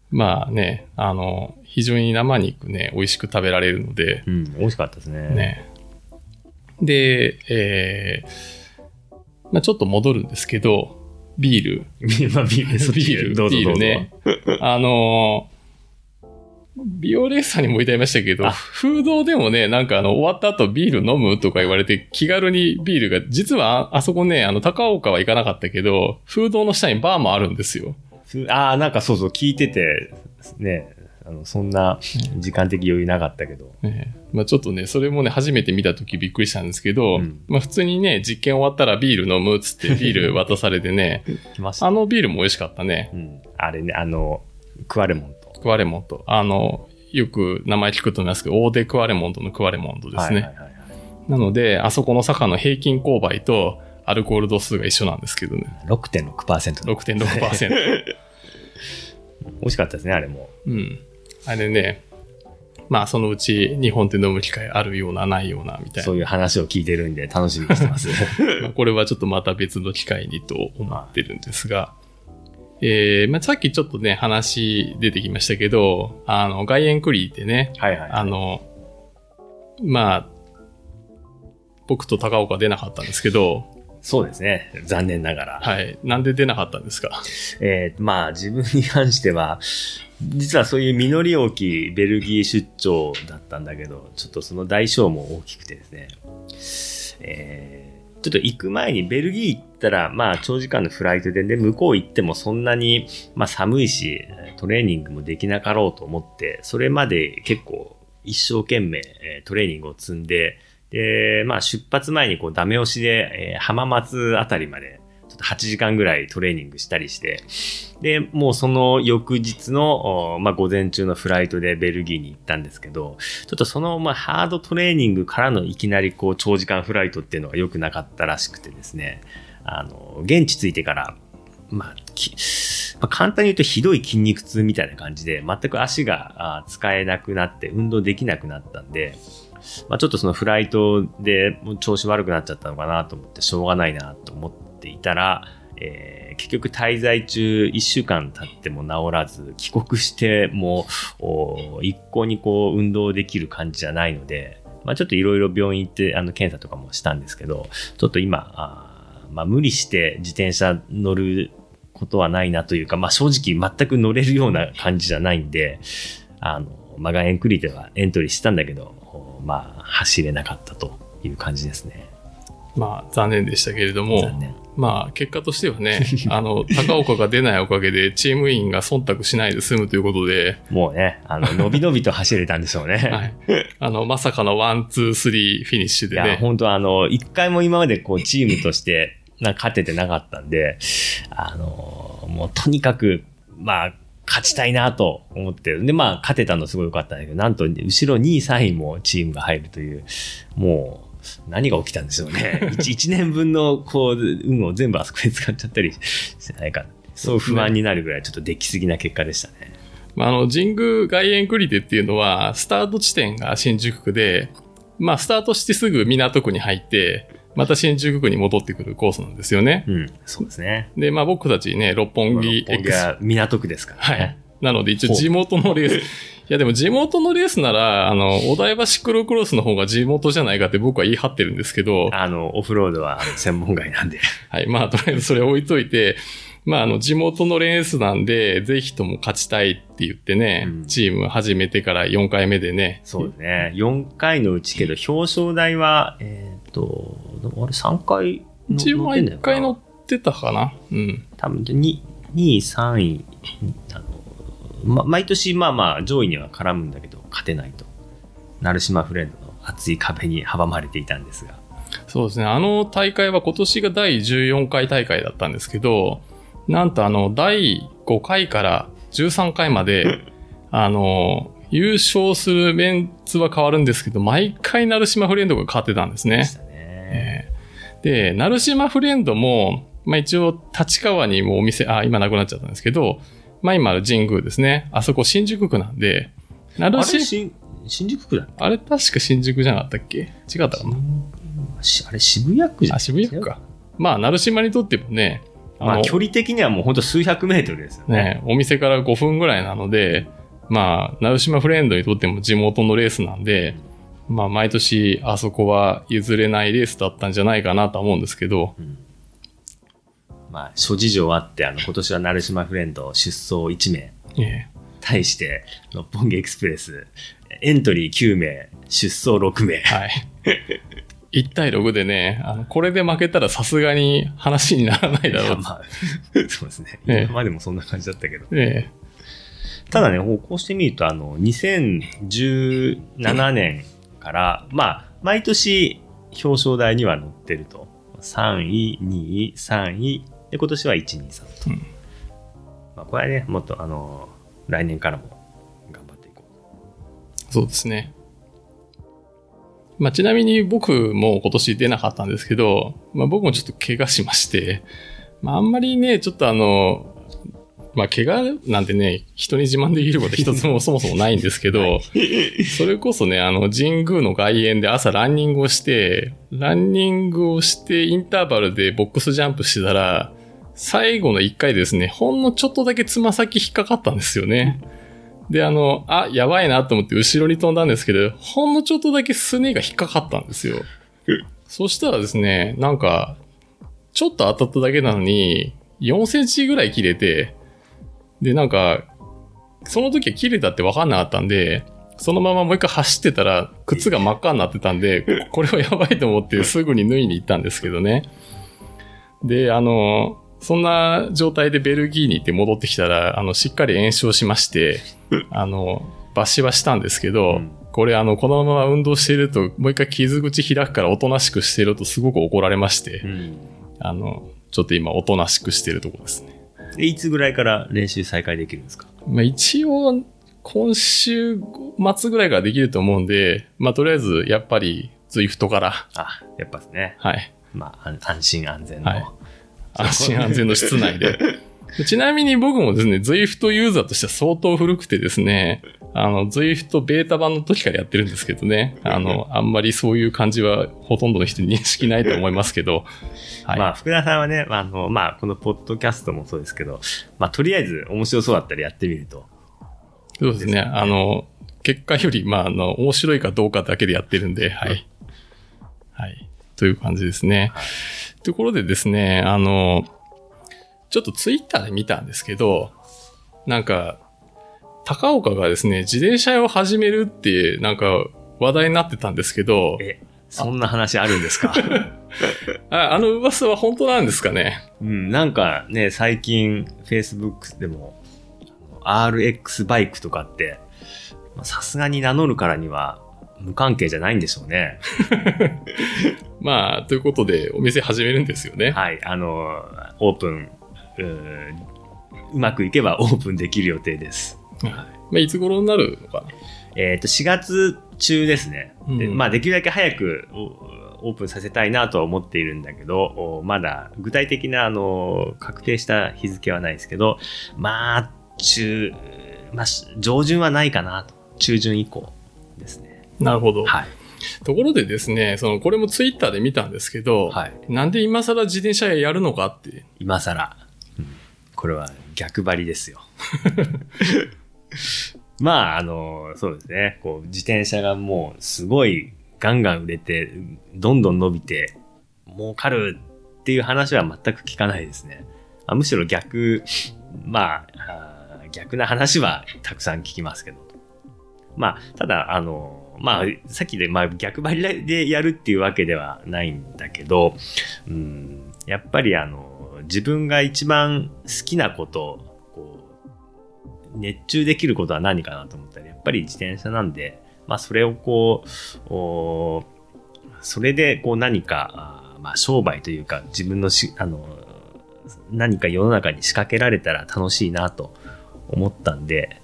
Speaker 1: まあね、あの、非常に生肉ね、美味しく食べられるので、
Speaker 2: うん、美味しかったですね。
Speaker 1: ね。で、えー、まあちょっと戻るんですけど、ビール。
Speaker 2: ビール、まあ、ビール、
Speaker 1: ビール。ビールね。あのービオレッサにも言いましたけど、
Speaker 2: あ
Speaker 1: 風堂でもね、なんかあの、終わった後ビール飲むとか言われて、気軽にビールが、実はああそこね、あの、高岡は行かなかったけど、風堂の下にバーもあるんですよ。
Speaker 2: ふああ、なんかそうそう、聞いてて、ね、あの、そんな時間的余裕なかったけど。
Speaker 1: ねまあちょっとね、それもね、初めて見た時びっくりしたんですけど、
Speaker 2: うん
Speaker 1: まあ普通にね、実験終わったらビール飲むっつってビール渡されてね。あのビールも美味しかったね。
Speaker 2: うん。あれね、あの、クワレモンと。
Speaker 1: クワレモンと。あの、よく名前聞くと思いますけど、オーデクワレモンドのクワレモンドですね。
Speaker 2: はいはいはいはい
Speaker 1: なので、あそこの坂の平均勾配とアルコール度数が一緒なんですけどね。
Speaker 2: 6.6%。
Speaker 1: 6.6%。
Speaker 2: 美味しかったですね、あれも。
Speaker 1: うん。あれね、まあそのうち日本で飲む機会あるような、ないような、みたいな
Speaker 2: そう。いう話を聞いてるんで楽しみにしてます。
Speaker 1: まあこれはちょっとまた別の機会にと思ってるんですが、えーまあ、さっきちょっとね、話出てきましたけど、あの、外苑クリーってね、
Speaker 2: はいはい。
Speaker 1: あの、まあ、僕と高岡出なかったんですけど、
Speaker 2: そうですね。残念ながら。
Speaker 1: はい。なんで出なかったんですか？
Speaker 2: えーまあ自分に関しては、実はそういう実り大きいベルギー出張だったんだけど、ちょっとその代償も大きくてですね。えーちょっと行く前にベルギー行ったら、まあ長時間のフライトで、で、向こう行ってもそんなに、まあ寒いし、トレーニングもできなかろうと思って、それまで結構一生懸命トレーニングを積んで、で、まあ出発前にこうダメ押しで、え浜松あたりまでちょっと8時間ぐらいトレーニングしたりして、で、もうその翌日の、まあ、午前中のフライトでベルギーに行ったんですけど、ちょっとその、まあ、ハードトレーニングからのいきなりこう、長時間フライトっていうのが良くなかったらしくてですね、あの、現地着いてから、まあ、まあ、簡単に言うとひどい筋肉痛みたいな感じで、全く足が使えなくなって、運動できなくなったんで、まあ、ちょっとそのフライトで調子悪くなっちゃったのかなと思って、しょうがないなと思っていたら、えー結局滞在中1週間経っても治らず、帰国しても一向にこう運動できる感じじゃないので、まあ、ちょっといろいろ病院行ってあの検査とかもしたんですけど、ちょっと今、まあ、無理して自転車乗ることはないなというか、まあ、正直全く乗れるような感じじゃないんで、あの、マガエンクリではエントリーしたんだけど、おまあ、走れなかったという感じですね。
Speaker 1: まあ、残念でしたけれども。まあ、結果としてはね、あの、高岡が出ないおかげで、チーム員が忖度しないで済むということで、
Speaker 2: もうね、あの、伸び伸びと走れたんでしょうね。
Speaker 1: はい。あの、まさかのワン、ツー、スリーフィニッシュ
Speaker 2: いや、
Speaker 1: でね、
Speaker 2: 本当あの、一回も今までこう、チームとして、な勝ててなかったんで、あの、もうとにかく、まあ、勝ちたいなと思って、で、まあ、勝てたのすごい良かったんだけど、なんと、後ろ2位、3位もチームが入るという、もう、何が起きたんでしょうね。1, 一年分の、こう、運を全部あそこで使っちゃったりしてないか。そう不安になるぐらい、ちょっと出来すぎな結果でしたね。
Speaker 1: まあ、あの、神宮外苑クリテっていうのは、スタート地点が新宿区で、まあ、スタートしてすぐ港区に入って、また新宿区に戻ってくるコースなんですよね。
Speaker 2: うん、そうですね。
Speaker 1: で、まあ僕たちね、六本木
Speaker 2: 六本木
Speaker 1: X
Speaker 2: は港区ですから
Speaker 1: は
Speaker 2: ね。
Speaker 1: い。なので一応地元のレース。いやでも地元のレースなら、あの、お台場シクロクロスの方が地元じゃないかって僕は言い張ってるんですけど、
Speaker 2: あの、オフロードは専門外なんで。
Speaker 1: はい。まあとりあえずそれ置いといて、まああの、地元のレースなんで、ぜひとも勝ちたいって言ってね、
Speaker 2: うん
Speaker 1: チーム始めてから4回目でね、
Speaker 2: そうですね。4回のうちけど、表彰台は、えっ、と、あれ3回の
Speaker 1: 一応
Speaker 2: 乗ってんだよ
Speaker 1: 1回乗
Speaker 2: な
Speaker 1: ってたかなうん。
Speaker 2: 多分2、2位、3位、あの、ま、毎年まあまあ上位には絡むんだけど、勝てないと。成島フレンドの厚い壁に阻まれていたんですが。
Speaker 1: そうですね。あの大会は今年が第14回大会だったんですけど、なんとあの、第5回から13回まで、あの、優勝するメンツは変わるんですけど、毎回成島フレンドが勝ってたんですね
Speaker 2: ね。
Speaker 1: えーで、成島フレンドも、まあ一応、立川にもお店、あ、今なくなっちゃったんですけど、まあ今ある神宮ですね。あそこ新宿区なんで、
Speaker 2: あれ
Speaker 1: 成島、
Speaker 2: 新新宿区だっ
Speaker 1: あれ確か新宿じゃなかったっけ？違ったかな？
Speaker 2: あれ渋谷区じゃ
Speaker 1: あ、渋谷区か。まあ、成島にとってもね、
Speaker 2: まあ距離的にはもうほんと数百メートルですよね。
Speaker 1: ね、お店から5分ぐらいなので、まあ、成島フレンドにとっても地元のレースなんで、まあ、毎年あそこは譲れないレースだったんじゃないかなとは思うんですけど、
Speaker 2: まあ諸事情あって、あの今年は成島フレンド出走1名。
Speaker 1: ええ
Speaker 2: 対して、六本木エクスプレス、エントリー9名、出走6名。
Speaker 1: はい。1対6でね、あのこれで負けたらさすがに話にならないだろう。
Speaker 2: まあ、そうですね。
Speaker 1: ええ
Speaker 2: 今までもそんな感じだったけど。
Speaker 1: え
Speaker 2: ただね、こうしてみると、あの、2017年から、まあ、毎年表彰台には載ってると。3位、2位、3位、で、今年は1、2、3と。
Speaker 1: うん
Speaker 2: まあ、これはね、もっと、あの、来年からも頑張っていこう
Speaker 1: そうですね。まあ、ちなみに僕も今年出なかったんですけど、まあ僕もちょっと怪我しまして、まああんまりね、ちょっとあの、まあ怪我なんてね、人に自慢できること一つも そもそもないんですけど、それこそね、あの神宮の外苑で朝ランニングをして、ランニングをしてインターバルでボックスジャンプしてたら、最後の一回でですね、ほんのちょっとだけつま先引っかかったんですよね。で、あの、あ、やばいなと思って後ろに飛んだんですけど、ほんのちょっとだけすねが引っかかったんですよ。そしたらですね、なんか、ちょっと当たっただけなのに、4センチぐらい切れて、で、なんか、その時は切れたって分かんなかったんで、そのままもう一回走ってたら、靴が真っ赤になってたんで、これはやばいと思ってすぐに脱いに行ったんですけどね。で、あの、そんな状態でベルギーに行って戻ってきたら、あの、しっかり炎症しまして、あの、抜歯はしたんですけど、
Speaker 2: うん
Speaker 1: これあの、このまま運動していると、もう一回傷口開くからおとなしくしてるとすごく怒られまして、
Speaker 2: うん。
Speaker 1: あの、ちょっと今おとなしくしてるところですね。
Speaker 2: でいつぐらいから練習再開できるんですか？
Speaker 1: まあ一応、今週末ぐらいからできると思うんで、まあとりあえず、やっぱり、ズイフトから、
Speaker 2: あ、やっぱですね。
Speaker 1: はい。
Speaker 2: まあ、安安心安全の。
Speaker 1: はい安心安全の室内で。ちなみに僕もですね、Zwift ユーザーとしては相当古くてですね、あの、Zwift ベータ版の時からやってるんですけどね、あの、あんまりそういう感じはほとんどの人に認識ないと思いますけど、はい。
Speaker 2: まあ、福田さんはね、あの、まあ、このポッドキャストもそうですけど、まあ、とりあえず面白そうだったらやってみると。
Speaker 1: そうですね、あの、結果より、まあ、あの、面白いかどうかだけでやってるんで、はい。はい。という感じですね。
Speaker 2: はい
Speaker 1: ところでですね、あの、ちょっとツイッターで見たんですけど、なんか、高岡がですね、自転車屋を始めるって、なんか、話題になってたんですけど、
Speaker 2: え、そんな話あるんですか？
Speaker 1: ああの噂は本当なんですかね？
Speaker 2: うん、なんかね、最近、Facebook でも、RX バイクとかって、まあさすがに名乗るからには、無関係じゃないんでしょうね。
Speaker 1: まあ、ということで、お店始めるんですよね。
Speaker 2: はい、あの、オープン、うまくいけば オープンできる予定です。
Speaker 1: まあ、いつ頃になるのかな？
Speaker 2: えっ、と、4月中ですね。で
Speaker 1: うん
Speaker 2: まあ、できるだけ早くおオープンさせたいなとは思っているんだけど、おまだ具体的な、あの、確定した日付はないですけど、まあ、中、まあ、し上旬はないかなと。中旬以降ですね。
Speaker 1: なるほど。
Speaker 2: はい。
Speaker 1: ところでですね、その、これもツイッターで見たんですけど、
Speaker 2: はい。
Speaker 1: なんで今更自転車屋やるのかって、
Speaker 2: 今更。うんこれは逆張りですよ。まあ、あの、そうですね。こう、自転車がもうすごいガンガン売れて、どんどん伸びて、儲かるっていう話は全く聞かないですね。あむしろ逆、まああー、逆な話はたくさん聞きますけど。まあ、ただ、あの、まあ、さっきで、まあ、逆張りでやるっていうわけではないんだけど、うん、やっぱりあの、自分が一番好きなこと、こう、熱中できることは何かなと思ったら、やっぱり自転車なんで、まあそれをこう、おそれでこう何か、あまあ商売というか自分のし、あの、何か世の中に仕掛けられたら楽しいなと思ったんで、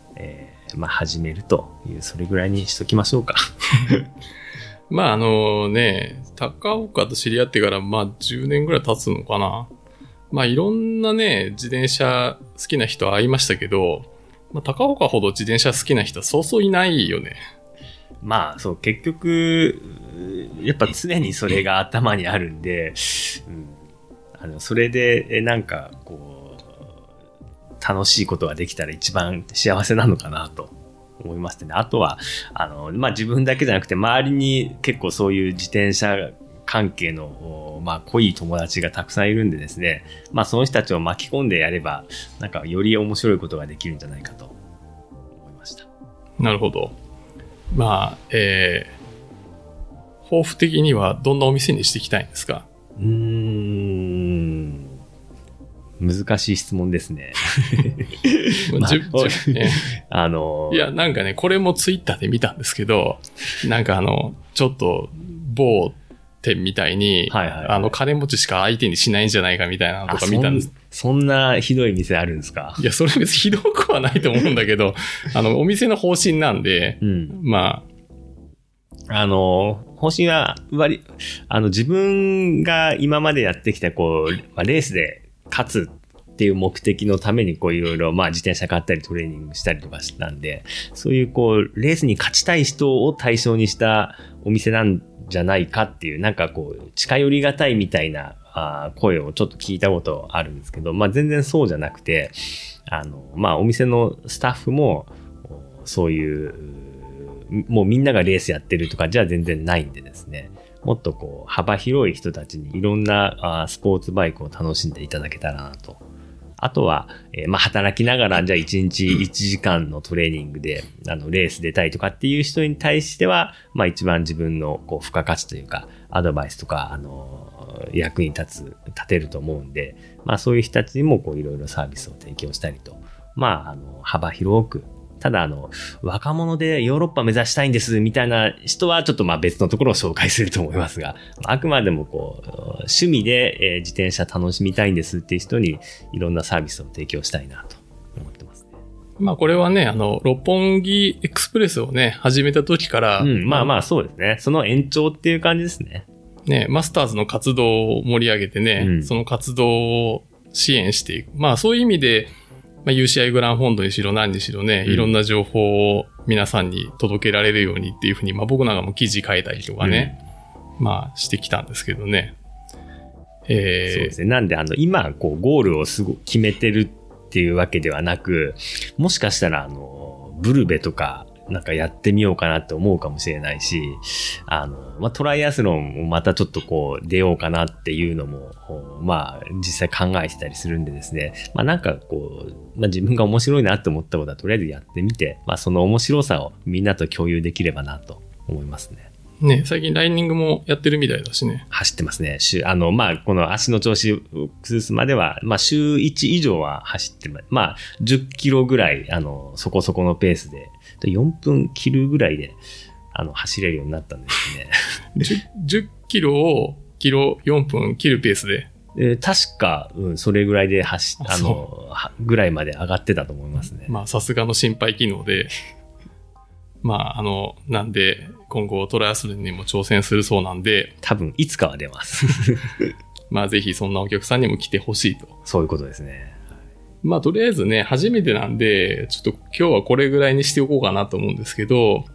Speaker 2: えーまあ始めるという、それぐらいにしときましょうか。
Speaker 1: まああのね、高岡と知り合ってからまあ10年ぐらい経つのかな。まあいろんなね、自転車好きな人会いましたけど、まあ高岡ほど自転車好きな人はそうそういないよね。
Speaker 2: まあ、そう、結局、やっぱ常にそれが頭にあるんで、うん、あの、それで、えなんか、こう、楽しいことができたら一番幸せなのかなと思いましてね。あとは、あの、まあ自分だけじゃなくて、周りに結構そういう自転車関係の、おまあ濃い友達がたくさんいるんでですね、まあその人たちを巻き込んでやれば、なんかより面白いことができるんじゃないかと思いました。
Speaker 1: なるほど。まあ、えー、抱負的にはどんなお店にしていきたいんですか？
Speaker 2: うーん。難しい質問ですね。まあ あの、
Speaker 1: いや、なんかね、これもツイッターで見たんですけど、なんかあの、ちょっと、某店みたいに、
Speaker 2: はいはいはい
Speaker 1: あの、金持ちしか相手にしないんじゃないかみたいなのとか見たんです。
Speaker 2: そんなひどい店あるんですか？
Speaker 1: いや、それ別にひどくはないと思うんだけど、あの、お店の方針なんで、
Speaker 2: うん。
Speaker 1: ま
Speaker 2: あの、方針は、割り、あの、自分が今までやってきた、こう、まあ、レースで勝つっていう目的のために、こう、いろいろ、まあ、自転車買ったりトレーニングしたりとかしたんで、そういう、こう、レースに勝ちたい人を対象にしたお店なんじゃないかっていう、なんかこう、近寄りがたいみたいな、あ声をちょっと聞いたことあるんですけど、まあ、全然そうじゃなくて、あの、まあ、お店のスタッフも、そういう、もうみんながレースやってるとかじゃ全然ないんでですね、もっとこう幅広い人たちにいろんなあスポーツバイクを楽しんでいただけたらなと。あとは、えーまあ働きながらじゃあ1日1時間のトレーニングであのレース出たいとかっていう人に対しては、まあ一番自分のこう付加価値というかアドバイスとか、あの役に立つ、立てると思うんで、まあそういう人たちにもこういろいろサービスを提供したりと、まああの幅広くただ、あの、若者でヨーロッパ目指したいんです、みたいな人は、ちょっとまあ別のところを紹介すると思いますが、あくまでもこう、趣味で、えー自転車楽しみたいんですっていう人に、いろんなサービスを提供したいなと思ってます
Speaker 1: まあこれはね、あの、六本木エクスプレスをね、始めた時から、
Speaker 2: うん、まあまあそうですね。その延長っていう感じですね。
Speaker 1: ね、マスターズの活動を盛り上げてね、
Speaker 2: うん
Speaker 1: その活動を支援していく。まあそういう意味で、まあ、UCI グランフォンドにしろ何にしろね、
Speaker 2: うん
Speaker 1: いろんな情報を皆さんに届けられるようにっていうふうに、まあ僕なんかも記事書いたりとかね、まあしてきたんですけどね。えー
Speaker 2: そうですね。なんで、あの、今、こう、ゴールをすご決めてるっていうわけではなく、もしかしたら、あの、ブルベとか、なんかやってみようかなって思うかもしれないし、あの、まあ、トライアスロンもまたちょっとこう、出ようかなっていうのも、まあ、実際考えてたりするんでですね、まあ、なんかこう、まあ、自分が面白いなって思ったことはとりあえずやってみて、まあ、その面白さをみんなと共有できればなと思いますね。
Speaker 1: ね、最近ライニングもやってるみたいだしね。
Speaker 2: 走ってますね。週、あの、まあ、この足の調子を崩すまでは、まあ、週1以上は走ってま、まあ、10キロぐらい、あの、そこそこのペースで、で4分切るぐらいで、あの、走れるようになったんですね。
Speaker 1: 10, 10キロをキロ4分切るペースで。
Speaker 2: で確か、うん、それぐらいで走っ
Speaker 1: あ
Speaker 2: あの、はぐらいまで上がってたと思いますね。
Speaker 1: まあさすがの心肺機能で、まああの、なんで今後トライアスロンにも挑戦するそうなんで、
Speaker 2: 多分、いつかは出ます。
Speaker 1: まあぜひそんなお客さんにも来てほしいと。
Speaker 2: そういうことですね。
Speaker 1: まあとりあえずね、初めてなんで、ちょっと今日はこれぐらいにしておこうかなと思うんですけど、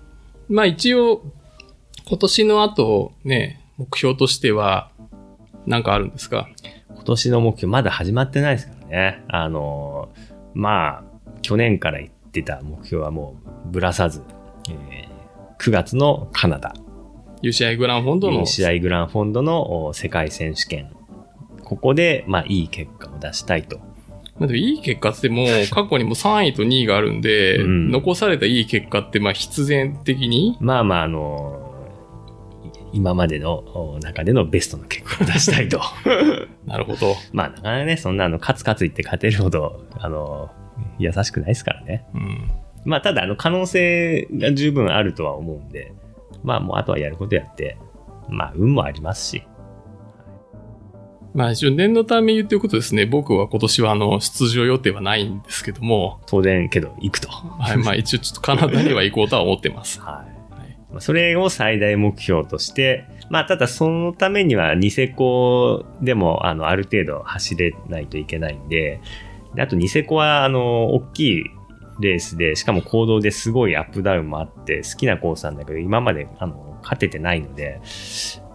Speaker 1: まあ一応、今年の後ね、目標としては、なんかあるんですか？
Speaker 2: 今年の目標、まだ始まってないですからね。あの、まあ、去年から言ってた目標はもう、ぶらさず、えー9月のカナダ、
Speaker 1: ?UCI グランフォンドの、
Speaker 2: 試合グランフォンドのお世界選手権。ここで、まあ、いい結果を出したいと。
Speaker 1: まあでもいい結果ってもう過去にも3位と2位があるんで、
Speaker 2: うん
Speaker 1: 残されたいい結果ってまあ必然的に、
Speaker 2: まあまあ、あの今までのお中でのベストの結果を出したいと。
Speaker 1: なるほど。
Speaker 2: まあ、なかなかね、そんなあの、カツカツ言って勝てるほど、あの優しくないですからね。
Speaker 1: うん。
Speaker 2: まあ、ただ、あの、可能性が十分あるとは思うんで、まあ、もう、あとはやることやって、まあ、運もありますし、
Speaker 1: まあ一応念のため言っておくことですね、僕は今年はあの出場予定はないんですけども、
Speaker 2: 当然、けど、行くと。
Speaker 1: はい、まあ一応ちょっとカナダには行こうとは思ってます。
Speaker 2: はい。それを最大目標として、まあ、ただそのためにはニセコでも、あの、ある程度走れないといけないんで、であとニセコは、あの、大きいレースで、しかも行動ですごいアップダウンもあって、好きなコースなんだけど、今まで、あの、勝ててないので、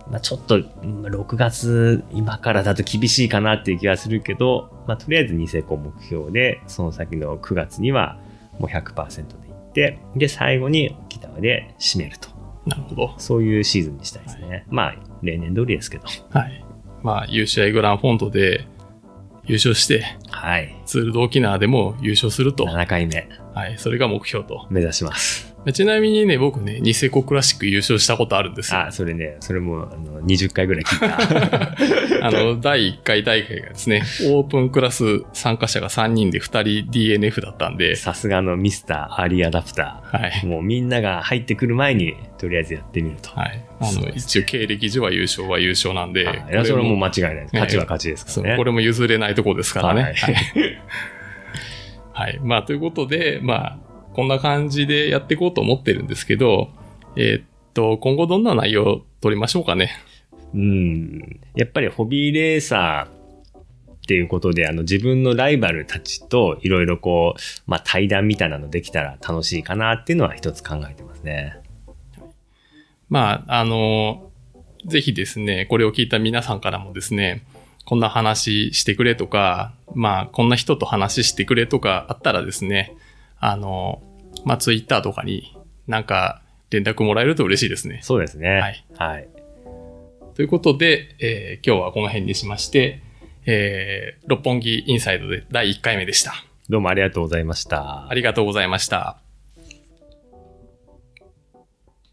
Speaker 2: まあ、ちょっと、うん6月、今からだと厳しいかなっていう気がするけど、まあ、とりあえずニセコ目標で、その先の9月にはもう100%でいって、で、最後に沖縄で締めると。
Speaker 1: なるほど。
Speaker 2: そういうシーズンにしたいですね。まあ、例年通りですけど。
Speaker 1: はい。まあ UCI グランフォンドで優勝して、
Speaker 2: はい。
Speaker 1: ツールド沖縄でも優勝すると。
Speaker 2: 7回目、
Speaker 1: はい。それが目標と。
Speaker 2: 目指します。
Speaker 1: ちなみにね、僕ね、ニセコクラシック優勝したことあるんですよ。
Speaker 2: あ、それね、それも、あの、20回ぐらい聞いた。
Speaker 1: あの、第1回大会がですね、オープンクラス参加者が3人で2人 DNF だったんで、
Speaker 2: さすがのミスターアーリーアダプター。
Speaker 1: はい。
Speaker 2: もうみんなが入ってくる前に、とりあえずやってみると。
Speaker 1: はい。あの、
Speaker 2: そうです
Speaker 1: 一応経歴上は優勝は優勝なんで、
Speaker 2: あいや、それはもう間
Speaker 1: こ
Speaker 2: 違いないです。勝ちは勝ちですからね。
Speaker 1: これも譲れないとこですからね。
Speaker 2: は
Speaker 1: はいい。はい。まあ、ということで、まあ、こんな感じでやっていこうと思ってるんですけど、えーっと、今後どんな内容を取りましょうかね。
Speaker 2: うん。やっぱりホビーレーサーっていうことで、あの自分のライバルたちといろいろこう、まあ対談みたいなのできたら楽しいかなっていうのは一つ考えてますね。
Speaker 1: まあ、あの、ぜひですね、これを聞いた皆さんからもですね、こんな話してくれとか、まあ、こんな人と話してくれとかあったらですね、あの、まあ、ツイッターとかになんか連絡もらえると嬉しいですね。
Speaker 2: そうですね。
Speaker 1: はい。
Speaker 2: はい。
Speaker 1: ということで、えー今日はこの辺にしまして、えー六本木インサイドで第1回目でした。
Speaker 2: どうもありがとうございました
Speaker 1: あ。りがとうございました。